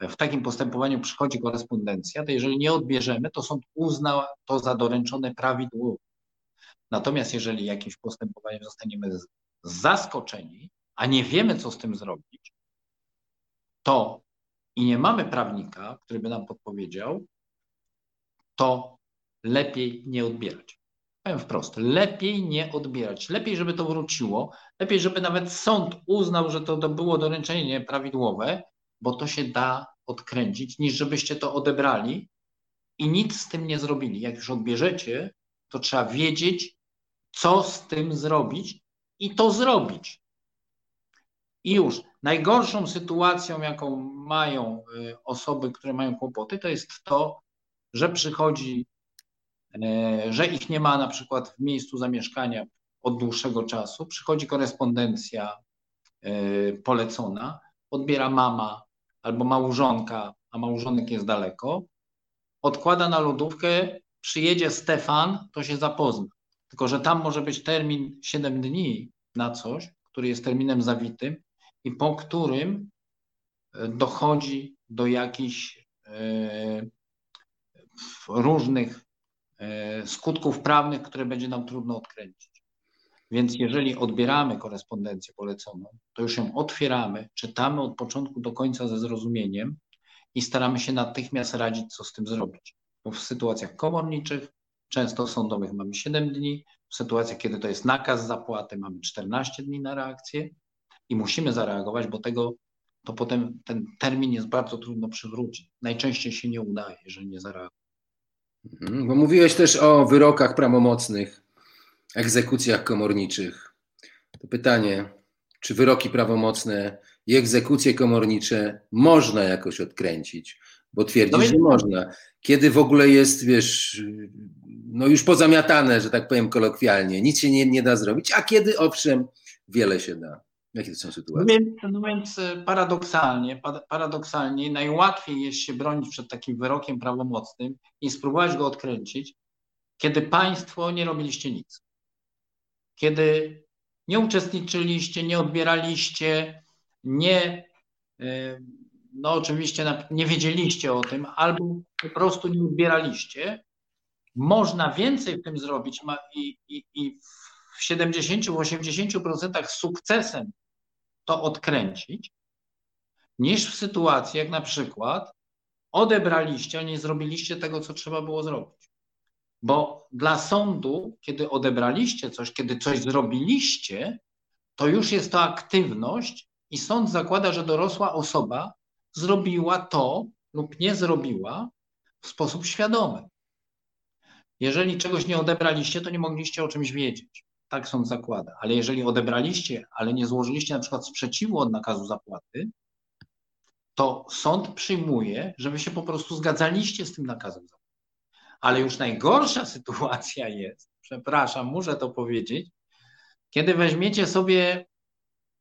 w takim postępowaniu przychodzi korespondencja, to jeżeli nie odbierzemy, to sąd uzna to za doręczone prawidłowo. Natomiast jeżeli jakimś postępowaniem zostaniemy zaskoczeni, a nie wiemy, co z tym zrobić, to i nie mamy prawnika, który by nam podpowiedział, to lepiej nie odbierać. Powiem wprost, lepiej nie odbierać. Lepiej, żeby to wróciło, lepiej, żeby nawet sąd uznał, że to, to było doręczenie prawidłowe, bo to się da odkręcić, niż żebyście to odebrali i nic z tym nie zrobili. Jak już odbierzecie, to trzeba wiedzieć, co z tym zrobić i to zrobić. I już najgorszą sytuacją, jaką mają y, osoby, które mają kłopoty, to jest to, że przychodzi, e, że ich nie ma na przykład w miejscu zamieszkania od dłuższego czasu, przychodzi korespondencja e, polecona, odbiera mama albo małżonka, a małżonek jest daleko, odkłada na lodówkę, przyjedzie Stefan, to się zapozna. Tylko, że tam może być termin 7 dni na coś, który jest terminem zawitym i po którym e, dochodzi do jakichś różnych e, skutków prawnych, które będzie nam trudno odkręcić. Więc jeżeli odbieramy korespondencję poleconą, to już ją otwieramy, czytamy od początku do końca ze zrozumieniem i staramy się natychmiast radzić, co z tym zrobić. Bo w sytuacjach komorniczych, często sądowych mamy 7 dni, w sytuacjach, kiedy to jest nakaz zapłaty, mamy 14 dni na reakcję i musimy zareagować, bo tego to potem ten termin jest bardzo trudno przywrócić. Najczęściej się nie udaje, jeżeli nie zareaguje. Mhm, bo mówiłeś też o wyrokach prawomocnych, egzekucjach komorniczych. To pytanie, czy wyroki prawomocne i egzekucje komornicze można jakoś odkręcić? Bo twierdzisz, no że można. Kiedy w ogóle jest, wiesz, no już pozamiatane, że tak powiem kolokwialnie, nic się nie, nie da zrobić, a kiedy owszem, wiele się da. Jakie to są sytuacje? No więc, no e, paradoksalnie, paradoksalnie najłatwiej jest się bronić przed takim wyrokiem prawomocnym i spróbować go odkręcić, kiedy państwo nie robiliście nic. Kiedy nie uczestniczyliście, nie odbieraliście, nie, e, no oczywiście nie wiedzieliście o tym, albo po prostu nie odbieraliście, można więcej w tym zrobić i, i, i w 70-80% sukcesem to odkręcić, niż w sytuacji, jak na przykład odebraliście, a nie zrobiliście tego, co trzeba było zrobić. Bo dla sądu, kiedy odebraliście coś, kiedy coś zrobiliście, to już jest to aktywność i sąd zakłada, że dorosła osoba zrobiła to lub nie zrobiła w sposób świadomy. Jeżeli czegoś nie odebraliście, to nie mogliście o czymś wiedzieć tak sąd zakłada. Ale jeżeli odebraliście, ale nie złożyliście na przykład sprzeciwu od nakazu zapłaty, to sąd przyjmuje, że wy się po prostu zgadzaliście z tym nakazem zapłaty. Ale już najgorsza [LAUGHS] sytuacja jest, przepraszam, muszę to powiedzieć, kiedy weźmiecie sobie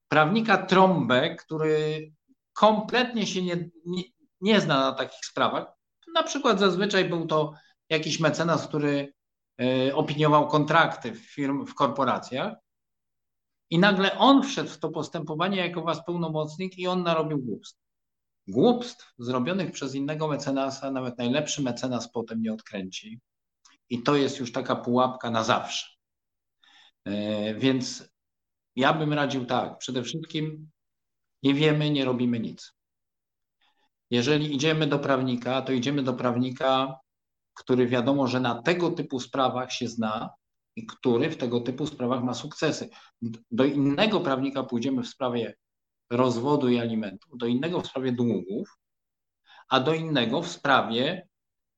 prawnika trąbę, który kompletnie się nie, nie, nie zna na takich sprawach, na przykład zazwyczaj był to jakiś mecenas, który opiniował kontrakty w firm, w korporacjach. I nagle on wszedł w to postępowanie jako was pełnomocnik i on narobił głupstw. Głupstw zrobionych przez innego mecenasa, nawet najlepszy mecenas potem nie odkręci. I to jest już taka pułapka na zawsze. E, więc ja bym radził tak, przede wszystkim nie wiemy, nie robimy nic. Jeżeli idziemy do prawnika, to idziemy do prawnika który wiadomo, że na tego typu sprawach się zna i który w tego typu sprawach ma sukcesy. Do innego prawnika pójdziemy w sprawie rozwodu i alimentu, do innego w sprawie długów, a do innego w sprawie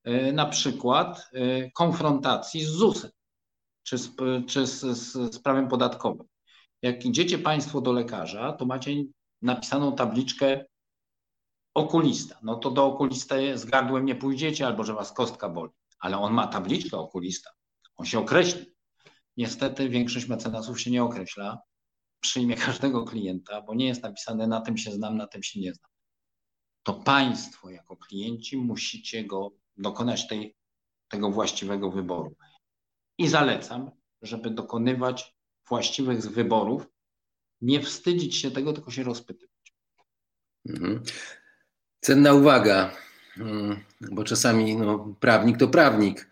e, na przykład e, konfrontacji z ZUS-em czy, z, czy z, z, z prawem podatkowym. Jak idziecie Państwo do lekarza, to macie napisaną tabliczkę okulista, no to do okulisty z gardłem nie pójdziecie albo że was kostka boli, ale on ma tabliczkę okulista, on się określi. Niestety większość mecenasów się nie określa, przyjmie każdego klienta, bo nie jest napisane na tym się znam, na tym się nie znam. To Państwo jako klienci musicie go dokonać tej, tego właściwego wyboru. I zalecam, żeby dokonywać właściwych wyborów, nie wstydzić się tego, tylko się rozpytywać. Mhm. Cenna uwaga, mm, bo czasami no, prawnik to prawnik.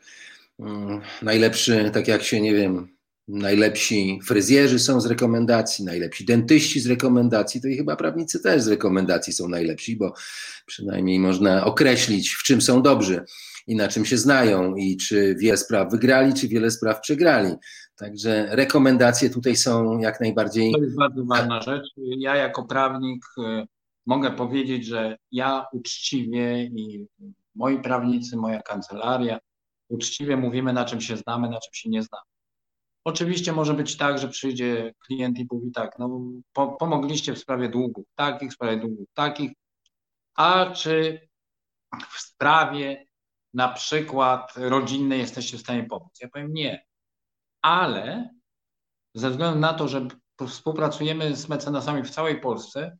Mm, najlepszy, tak jak się, nie wiem, najlepsi fryzjerzy są z rekomendacji, najlepsi dentyści z rekomendacji, to i chyba prawnicy też z rekomendacji są najlepsi, bo przynajmniej można określić, w czym są dobrzy i na czym się znają i czy wiele spraw wygrali, czy wiele spraw przegrali. Także rekomendacje tutaj są jak najbardziej. To jest bardzo ważna rzecz. Ja jako prawnik y, mogę powiedzieć, że ja uczciwie i moi prawnicy, moja kancelaria, uczciwie mówimy, na czym się znamy, na czym się nie znamy. Oczywiście może być tak, że przyjdzie klient i mówi tak, no po, pomogliście w sprawie długów takich, w sprawie długów takich, a czy w sprawie na przykład rodzinnej jesteście w stanie pomóc? Ja powiem nie, ale ze względu na to, że współpracujemy z mecenasami w całej Polsce,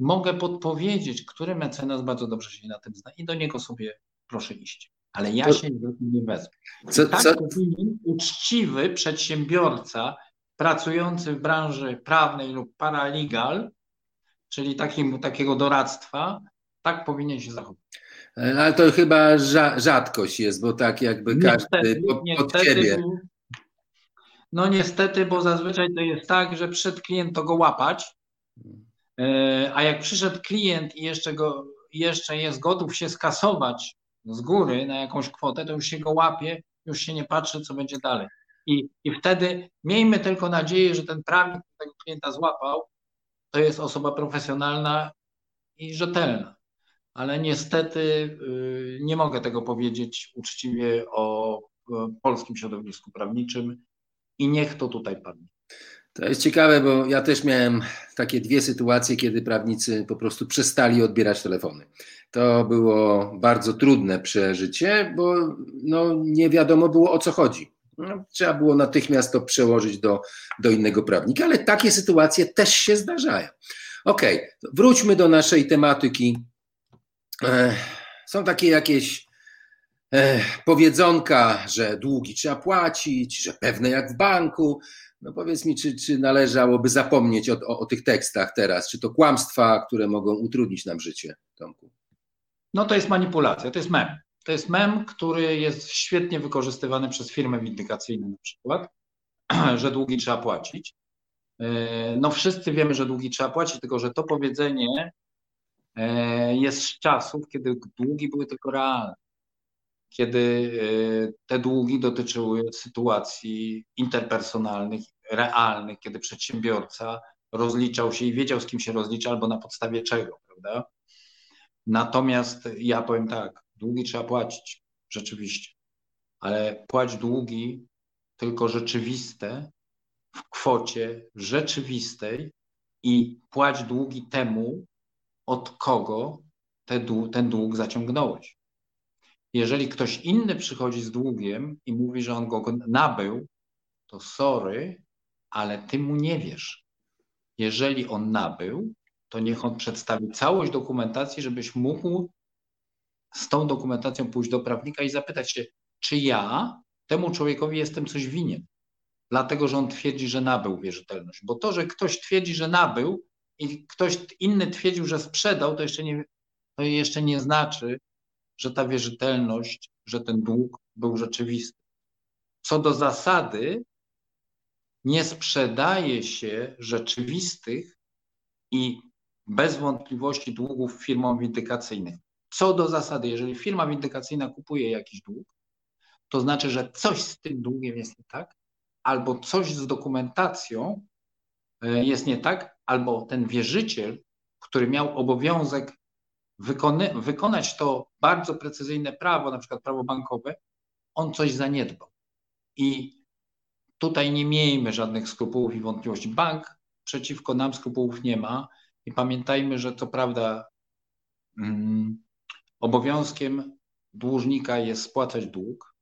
mogę podpowiedzieć, który mecenas bardzo dobrze się na tym zna i do niego sobie proszę iść. Ale ja to... się nie wezmę. Co, tak co? powinien uczciwy przedsiębiorca pracujący w branży prawnej lub paralegal, czyli takim, takiego doradztwa, tak powinien się zachować. Ale to chyba rzadkość jest, bo tak jakby niestety, każdy pod, niestety, ciebie. No niestety, bo zazwyczaj to jest tak, że przed klient to go łapać, E, a jak przyszedł klient i jeszcze, go, jeszcze jest gotów się skasować z góry na jakąś kwotę, to już się go łapie, już się nie patrzy, co będzie dalej. I, I wtedy miejmy tylko nadzieję, że ten prawnik tego klienta złapał, to jest osoba profesjonalna i rzetelna. ale niestety y, nie mogę tego powiedzieć uczciwie o polskim środowisku prawniczym i niech to tutaj padnie. To jest ciekawe, bo ja też miałem takie dwie sytuacje, kiedy prawnicy po prostu przestali odbierać telefony. To było bardzo trudne przeżycie, bo no, nie wiadomo było o co chodzi. No, trzeba było natychmiast to przełożyć do, do innego prawnika, ale takie sytuacje też się zdarzają. Okay, wróćmy do naszej tematyki. Są takie jakieś powiedzonka, że długi trzeba płacić, że pewne jak w banku. No powiedz mi, czy, czy należałoby zapomnieć o, o, o, tych tekstach teraz? Czy to kłamstwa, które mogą utrudnić nam życie, Tomku? No to jest manipulacja, to jest mem. To jest mem, który jest świetnie wykorzystywany przez firmy windykacyjne na przykład, [CLEARS THROAT] że długi trzeba płacić. E, no wszyscy wiemy, że długi trzeba płacić, tylko że to powiedzenie e, jest z czasów, kiedy długi były tylko realne kiedy e, te długi dotyczyły sytuacji interpersonalnych, realnych, kiedy przedsiębiorca rozliczał się i wiedział, z kim się rozlicza, albo na podstawie czego, prawda? Natomiast ja powiem tak, długi trzeba płacić, rzeczywiście, ale płać długi tylko rzeczywiste w kwocie rzeczywistej i płać długi temu, od kogo te, ten dług zaciągnąłeś. Jeżeli ktoś inny przychodzi z długiem i mówi, że on go nabył, to sorry, ale ty mu nie wiesz. Jeżeli on nabył, to niech on przedstawi całość dokumentacji, żebyś mógł z tą dokumentacją pójść do prawnika i zapytać się, czy ja temu człowiekowi jestem coś winien. Dlatego, że on twierdzi, że nabył wierzytelność. Bo to, że ktoś twierdzi, że nabył i ktoś inny twierdził, że sprzedał, to jeszcze nie, to jeszcze nie znaczy, że ta wierzytelność, że ten dług był rzeczywisty. Co do zasady, nie sprzedaje się rzeczywistych i bez wątpliwości długów firmom windykacyjnym. Co do zasady, jeżeli firma windykacyjna kupuje jakiś dług, to znaczy, że coś z tym długiem jest nie tak, albo coś z dokumentacją e, jest nie tak, albo ten wierzyciel, który miał obowiązek wykony, wykonać to bardzo precyzyjne prawo, na przykład prawo bankowe, on coś zaniedbał. I tutaj nie miejmy żadnych skrupułów i wątpliwości. Bank przeciwko nam skrupułów nie ma i pamiętajmy, że co prawda mm, obowiązkiem dłużnika jest spłacać dług,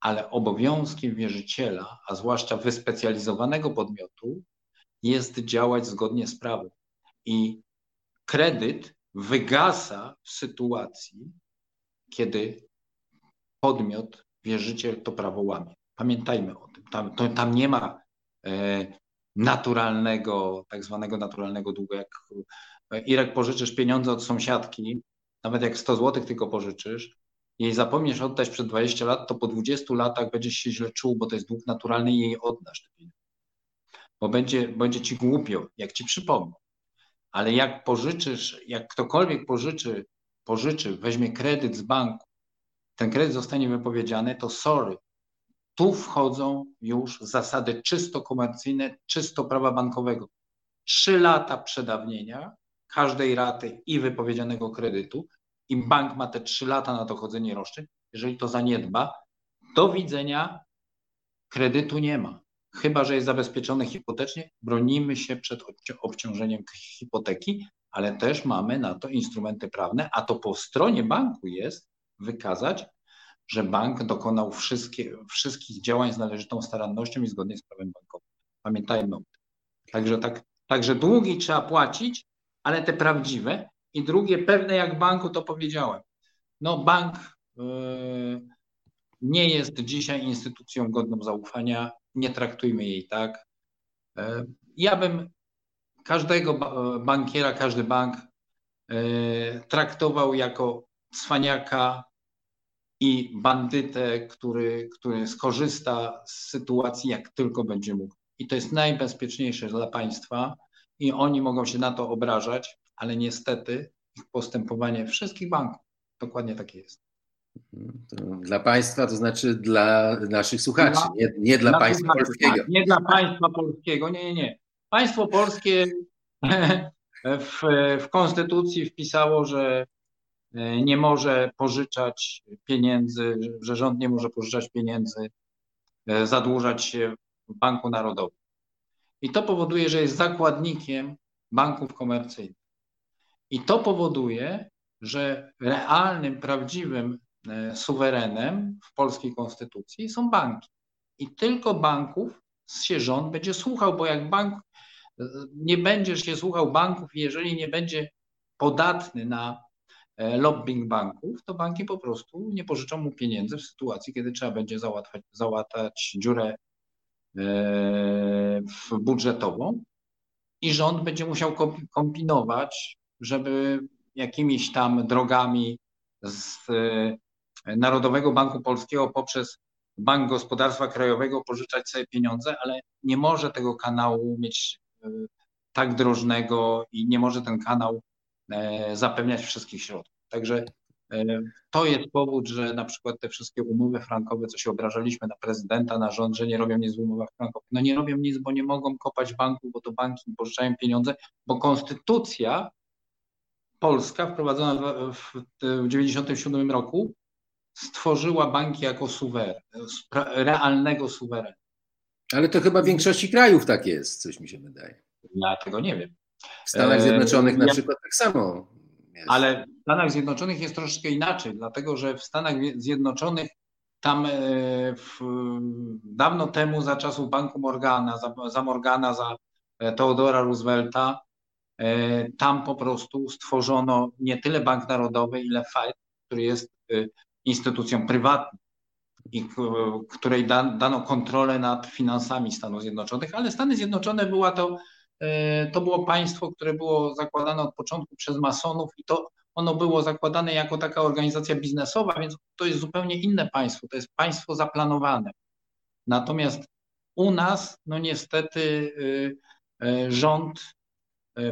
ale obowiązkiem wierzyciela, a zwłaszcza wyspecjalizowanego podmiotu, jest działać zgodnie z prawem. I kredyt wygasa w sytuacji, kiedy podmiot, wierzyciel to prawo łamie. Pamiętajmy o tym. Tam, to, tam nie ma e, naturalnego, tak zwanego naturalnego długu. Jak e, Irek pożyczysz pieniądze od sąsiadki, nawet jak 100 zł tylko pożyczysz, jej zapomniesz oddać przed 20 lat, to po 20 latach będziesz się źle czuł, bo to jest dług naturalny i jej oddasz te pieniądze. Bo będzie, będzie ci głupio, jak ci przypomnę ale jak pożyczysz, jak ktokolwiek pożyczy, pożyczy, weźmie kredyt z banku, ten kredyt zostanie wypowiedziany, to sorry, tu wchodzą już zasady czysto komercyjne, czysto prawa bankowego. Trzy lata przedawnienia każdej raty i wypowiedzianego kredytu i bank ma te trzy lata na dochodzenie roszczeń. Jeżeli to zaniedba, do widzenia kredytu nie ma chyba że jest zabezpieczony hipotecznie, bronimy się przed obciążeniem hipoteki, ale też mamy na to instrumenty prawne, a to po stronie banku jest wykazać, że bank dokonał wszystkie, wszystkich działań z należytą starannością i zgodnie z prawem bankowym. Pamiętajmy o tym. Także, tak, także długi trzeba płacić, ale te prawdziwe. I drugie, pewne jak banku, to powiedziałem. No, bank yy, nie jest dzisiaj instytucją godną zaufania nie traktujmy jej tak. E, ja bym każdego bankiera, każdy bank e, traktował jako cwaniaka i bandytę, który, który skorzysta z sytuacji, jak tylko będzie mógł. I to jest najbezpieczniejsze dla państwa i oni mogą się na to obrażać, ale niestety ich postępowanie wszystkich banków dokładnie takie jest. Dla państwa, to znaczy dla naszych słuchaczy, dla, nie, nie dla, dla państwa polskiego. Tak, nie dla państwa polskiego, nie, nie, nie. Państwo polskie [LAUGHS] w, w konstytucji wpisało, że nie może pożyczać pieniędzy, że rząd nie może pożyczać pieniędzy, zadłużać się w Banku Narodowym. I to powoduje, że jest zakładnikiem banków komercyjnych. I to powoduje, że realnym, prawdziwym e, suwerenem w polskiej konstytucji są banki. I tylko banków się rząd będzie słuchał, bo jak bank e, nie będziesz się słuchał banków, jeżeli nie będzie podatny na e, lobbying banków, to banki po prostu nie pożyczą mu pieniędzy w sytuacji, kiedy trzeba będzie załatwać, załatać dziurę budżetową i rząd będzie musiał kombinować, żeby jakimiś tam drogami z e, Narodowego Banku Polskiego poprzez Bank Gospodarstwa Krajowego pożyczać sobie pieniądze, ale nie może tego kanału mieć e, tak drożnego i nie może ten kanał e, zapewniać wszystkich środków. Także to jest powód, że na przykład te wszystkie umowy frankowe, co się obrażaliśmy na prezydenta, na rząd, że nie robią nic w umowach frankowych. No nie robią nic, bo nie mogą kopać banku, bo to banki pożyczają pieniądze, bo konstytucja polska wprowadzona w 1997 roku stworzyła banki jako suweren, realnego suwerena. Ale to chyba w większości krajów tak jest, coś mi się wydaje. Ja tego nie wiem. W Stanach Zjednoczonych na przykład tak samo jest. Ale w Stanach Zjednoczonych jest troszeczkę inaczej, dlatego że w Stanach Zjednoczonych tam e, w, dawno temu za czasów Banku Morgana, za, za Morgana, za e, Teodora Roosevelta, e, tam po prostu stworzono nie tyle Bank Narodowy, ile Fed, który jest instytucją prywatną i której dano kontrolę nad finansami Stanów Zjednoczonych, ale Stany Zjednoczone była to E, to było państwo, które było zakładane od początku przez masonów i to ono było zakładane jako taka organizacja biznesowa, więc to jest zupełnie inne państwo, to jest państwo zaplanowane. Natomiast u nas, no niestety, y, y, rząd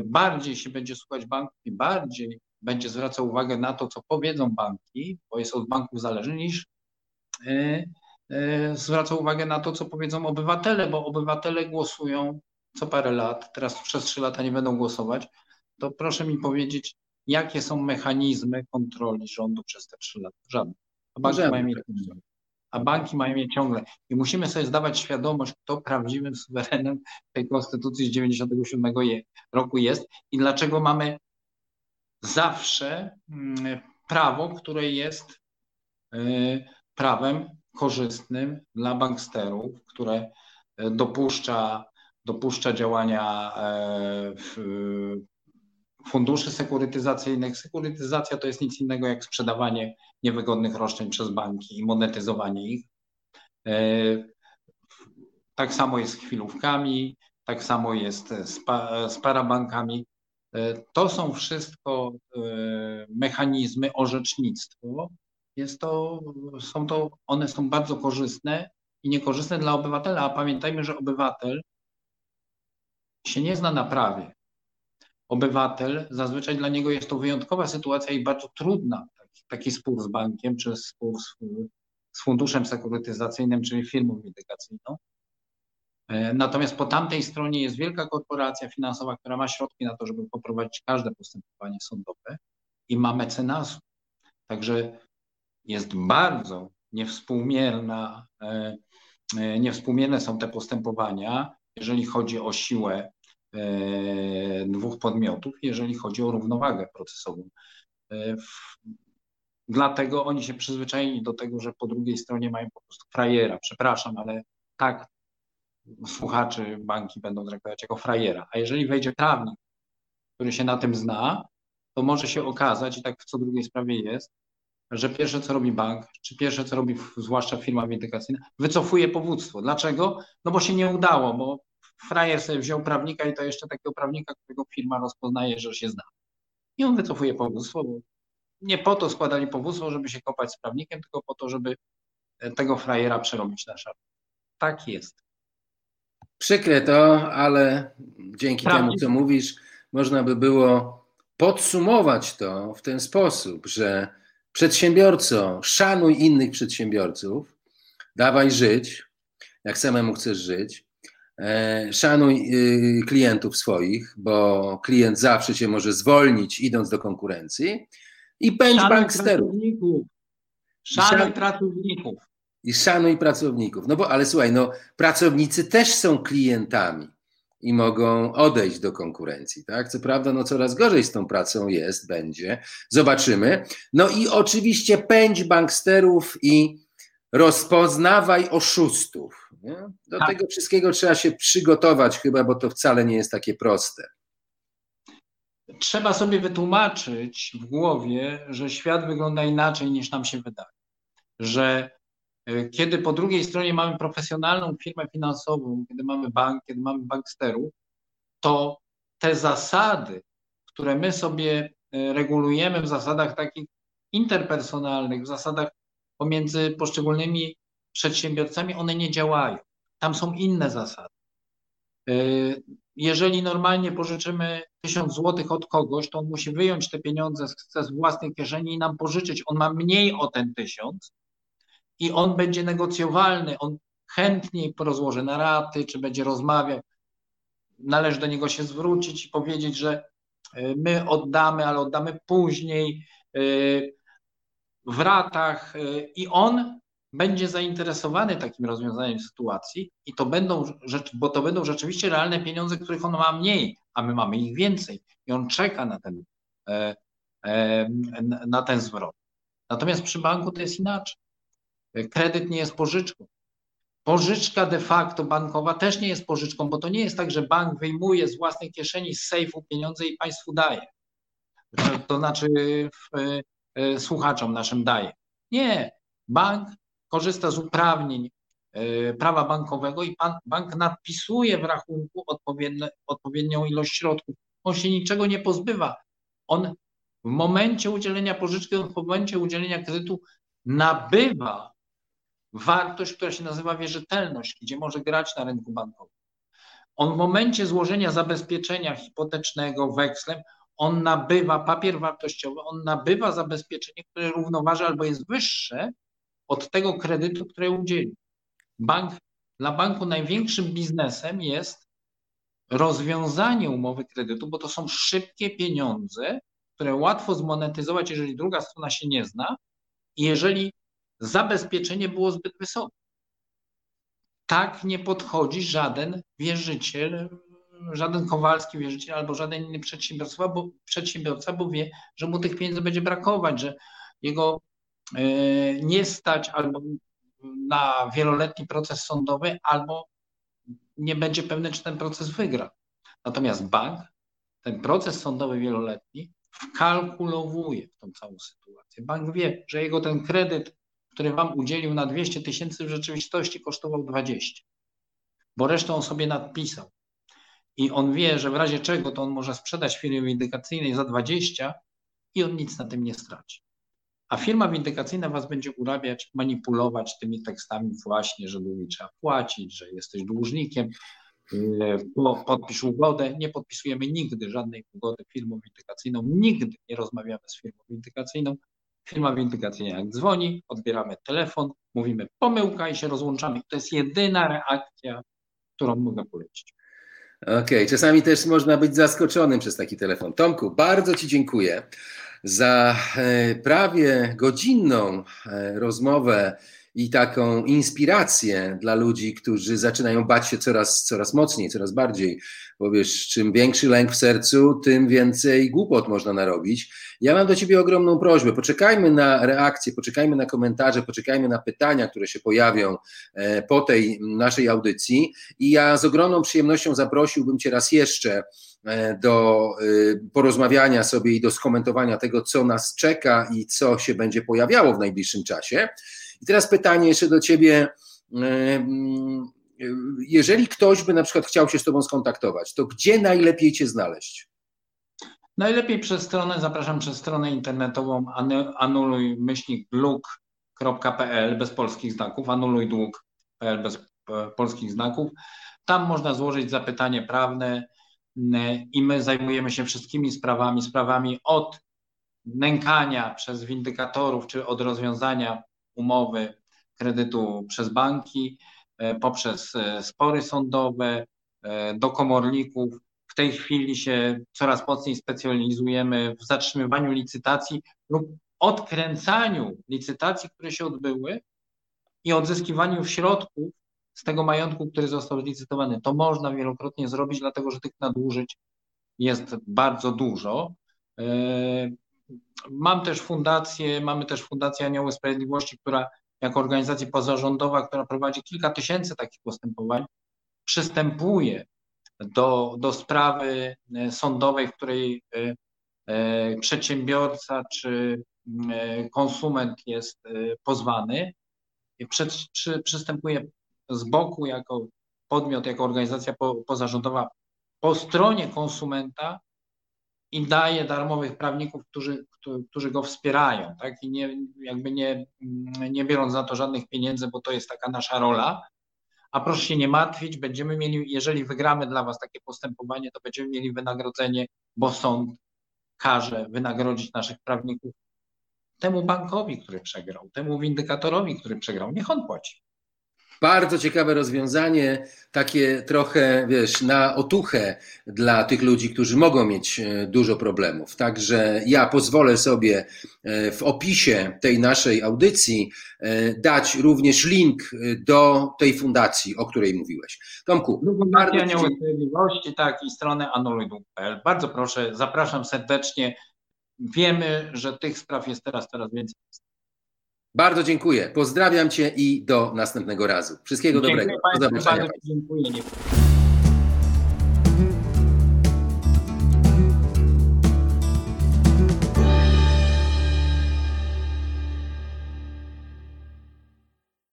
bardziej się będzie słuchać banków i bardziej będzie zwracał uwagę na to, co powiedzą banki, bo jest od banków zależny, niż zwraca uwagę na to, co powiedzą obywatele, bo obywatele głosują co parę lat, teraz przez trzy lata nie będą głosować, to proszę mi powiedzieć, jakie są mechanizmy kontroli rządu przez te trzy lata? Żadne. A banki, mają mieć, a banki mają mieć ciągle. I musimy sobie zdawać świadomość, kto prawdziwym suwerenem tej konstytucji z 97 roku jest i dlaczego mamy zawsze mm, prawo, które jest y, prawem korzystnym dla banksterów, które y, dopuszcza dopuszcza działania e, funduszy sekurytyzacyjnych. Sekurytyzacja to jest nic innego jak sprzedawanie niewygodnych roszczeń przez banki i monetyzowanie ich. E, tak samo jest z chwilówkami, tak samo jest z, z parabankami. E, to są wszystko mechanizmy, orzecznictwo. Jest to, są to, one są bardzo korzystne i niekorzystne dla obywatela, a pamiętajmy, że obywatel się nie zna na prawie, obywatel, zazwyczaj dla niego jest to wyjątkowa sytuacja i bardzo trudna, taki, taki spór z bankiem, czy spór z, z funduszem sekurytyzacyjnym, czyli firmą windykacyjną. E, natomiast po tamtej stronie jest wielka korporacja finansowa, która ma środki na to, żeby poprowadzić każde postępowanie sądowe i ma mecenasów. Także jest bardzo niewspółmierna, e, e, niewspółmierne są te postępowania, jeżeli chodzi o siłę dwóch podmiotów, jeżeli chodzi o równowagę procesową. Dlatego oni się przyzwyczaili do tego, że po drugiej stronie mają po prostu frajera. Przepraszam, ale tak słuchaczy banki będą traktować jako frajera. A jeżeli wejdzie prawnik, który się na tym zna, to może się okazać, i tak w co drugiej sprawie jest, że pierwsze co robi bank, czy pierwsze co robi zwłaszcza firma windykacyjna, wycofuje powództwo. Dlaczego? No bo się nie udało, bo frajer sobie wziął prawnika i to jeszcze takiego prawnika, którego firma rozpoznaje, że się zna. I on wycofuje powództwo, bo nie po to składali powództwo, żeby się kopać z prawnikiem, tylko po to, żeby tego frajera przerobić na szarp. Tak jest. Przykre to, ale dzięki temu, co mówisz, można by było podsumować to w ten sposób, że przedsiębiorco, szanuj innych przedsiębiorców, dawaj żyć, jak samemu chcesz żyć, E, szanuj y, klientów swoich, bo klient zawsze się może zwolnić idąc do konkurencji. I pędź banksterów. Szanuj pracowników. I szanuj pracowników. No bo, ale słuchaj, no pracownicy też są klientami i mogą odejść do konkurencji, tak? Co prawda, no coraz gorzej z tą pracą jest, będzie. Zobaczymy. No i oczywiście pędź banksterów i rozpoznawaj oszustów. Nie? Do tak. tego wszystkiego trzeba się przygotować chyba, bo to wcale nie jest takie proste. Trzeba sobie wytłumaczyć w głowie, że świat wygląda inaczej niż nam się wydaje. Że kiedy po drugiej stronie mamy profesjonalną firmę finansową, kiedy mamy bank, kiedy mamy banksterów, to te zasady, które my sobie e, regulujemy w zasadach takich interpersonalnych, w zasadach pomiędzy poszczególnymi przedsiębiorcami, one nie działają. Tam są inne zasady. Y, jeżeli normalnie pożyczymy 1000 złotych od kogoś, to on musi wyjąć te pieniądze z, własnej kieszeni i nam pożyczyć. On ma mniej o ten tysiąc i on będzie negocjowalny. On chętniej porozłoży na raty, czy będzie rozmawiał. Należy do niego się zwrócić i powiedzieć, że y, my oddamy, ale oddamy później y, w ratach i on będzie zainteresowany takim rozwiązaniem sytuacji i to będą, bo to będą rzeczywiście realne pieniądze, których on ma mniej, a my mamy ich więcej i on czeka na ten, e, e, na ten zwrot. Natomiast przy banku to jest inaczej. Kredyt nie jest pożyczką. Pożyczka de facto bankowa też nie jest pożyczką, bo to nie jest tak, że bank wyjmuje z własnej kieszeni z sejfu pieniądze i państwu daje. To znaczy w, e, słuchaczom naszym daje. Nie. Bank korzysta z uprawnień e, prawa bankowego i pan, bank nadpisuje w rachunku odpowiednią ilość środków. On się niczego nie pozbywa. On w momencie udzielenia pożyczki, w momencie udzielenia kredytu nabywa wartość, która się nazywa wierzytelność, gdzie może grać na rynku bankowym. On w momencie złożenia zabezpieczenia hipotecznego wekslem, on nabywa papier wartościowy, on nabywa zabezpieczenie, które równoważy albo jest wyższe od tego kredytu, który udzieli. Bank, dla banku największym biznesem jest rozwiązanie umowy kredytu, bo to są szybkie pieniądze, które łatwo zmonetyzować, jeżeli druga strona się nie zna i jeżeli zabezpieczenie było zbyt wysokie. Tak nie podchodzi żaden wierzyciel, żaden Kowalski wierzyciel albo żaden inny przedsiębiorca, bo, przedsiębiorca, bo wie, że mu tych pieniędzy będzie brakować, że jego E, nie stać albo na wieloletni proces sądowy, albo nie będzie pewny, czy ten proces wygra. Natomiast bank ten proces sądowy wieloletni wkalkulowuje w tą całą sytuację. Bank wie, że jego ten kredyt, który wam udzielił na 200 tysięcy, w rzeczywistości kosztował 20, bo resztę on sobie nadpisał. I on wie, że w razie czego to on może sprzedać firmie windykacyjnej za 20 i on nic na tym nie straci. A firma windykacyjna was będzie urabiać, manipulować tymi tekstami właśnie, że długi trzeba płacić, że jesteś dłużnikiem, yy, podpisz ugodę. Nie podpisujemy nigdy żadnej ugody firmą windykacyjną, nigdy nie rozmawiamy z firmą windykacyjną. Firma windykacyjna jak dzwoni, odbieramy telefon, mówimy pomyłka i się rozłączamy. To jest jedyna reakcja, którą mogę polecić. Okej, okay. czasami też można być zaskoczonym przez taki telefon. Tomku, bardzo Ci dziękuję za e, prawie godzinną e, rozmowę i taką inspirację dla ludzi, którzy zaczynają bać się coraz, coraz mocniej, coraz bardziej, bo wiesz, czym większy lęk w sercu, tym więcej głupot można narobić. Ja mam do Ciebie ogromną prośbę, poczekajmy na reakcje, poczekajmy na komentarze, poczekajmy na pytania, które się pojawią e, po tej naszej audycji i ja z ogromną przyjemnością zaprosiłbym Cię raz jeszcze E, do y, porozmawiania sobie i do skomentowania tego, co nas czeka i co się będzie pojawiało w najbliższym czasie. I teraz pytanie jeszcze do Ciebie. E, jeżeli ktoś by na przykład chciał się z Tobą skontaktować, to gdzie najlepiej Cię znaleźć? Najlepiej przez stronę, zapraszam przez stronę internetową anuluj-dług.pl bez polskich znaków, anulujdług.pl bez e, polskich znaków. Tam można złożyć zapytanie prawne, i my zajmujemy się wszystkimi sprawami, sprawami od nękania przez windykatorów, czy od rozwiązania umowy kredytu przez banki, e, poprzez e, spory sądowe, e, do komorników. W tej chwili się coraz mocniej specjalizujemy w zatrzymywaniu licytacji lub odkręcaniu licytacji, które się odbyły i odzyskiwaniu środków z tego majątku, który został zlicytowany. To można wielokrotnie zrobić, dlatego że tych nadużyć jest bardzo dużo. E, mam też fundację, mamy też Fundację Anioły Sprawiedliwości, która jako organizacja pozarządowa, która prowadzi kilka tysięcy takich postępowań, przystępuje do, do sprawy e, sądowej, w której e, przedsiębiorca czy konsument jest pozwany, przy, przy, przystępuje z boku jako podmiot, jako organizacja po, pozarządowa po stronie konsumenta i daje darmowych prawników, którzy, którzy go wspierają, tak? I nie, jakby nie, nie biorąc za to żadnych pieniędzy, bo to jest taka nasza rola. A proszę się nie martwić, będziemy mieli, jeżeli wygramy dla Was takie postępowanie, to będziemy mieli wynagrodzenie, bo sąd każe wynagrodzić naszych prawników temu bankowi, który przegrał, temu windykatorowi, który przegrał. Niech on płaci. Bardzo ciekawe rozwiązanie, takie trochę, wiesz, na otuchę dla tych ludzi, którzy mogą mieć e, dużo problemów. Także ja pozwolę sobie e, w opisie tej naszej audycji e, dać również link do tej fundacji, o której mówiłeś. Tomku. Fundacja Anioły Sprawiedliwości, tak, i stronę anuluj.pl. Bardzo proszę, zapraszam serdecznie. Wiemy, że tych spraw jest teraz coraz więcej. Bardzo dziękuję. Pozdrawiam Cię i do następnego razu. Wszystkiego dziękuję dobrego. do zobaczenia. Bardzo dziękuję.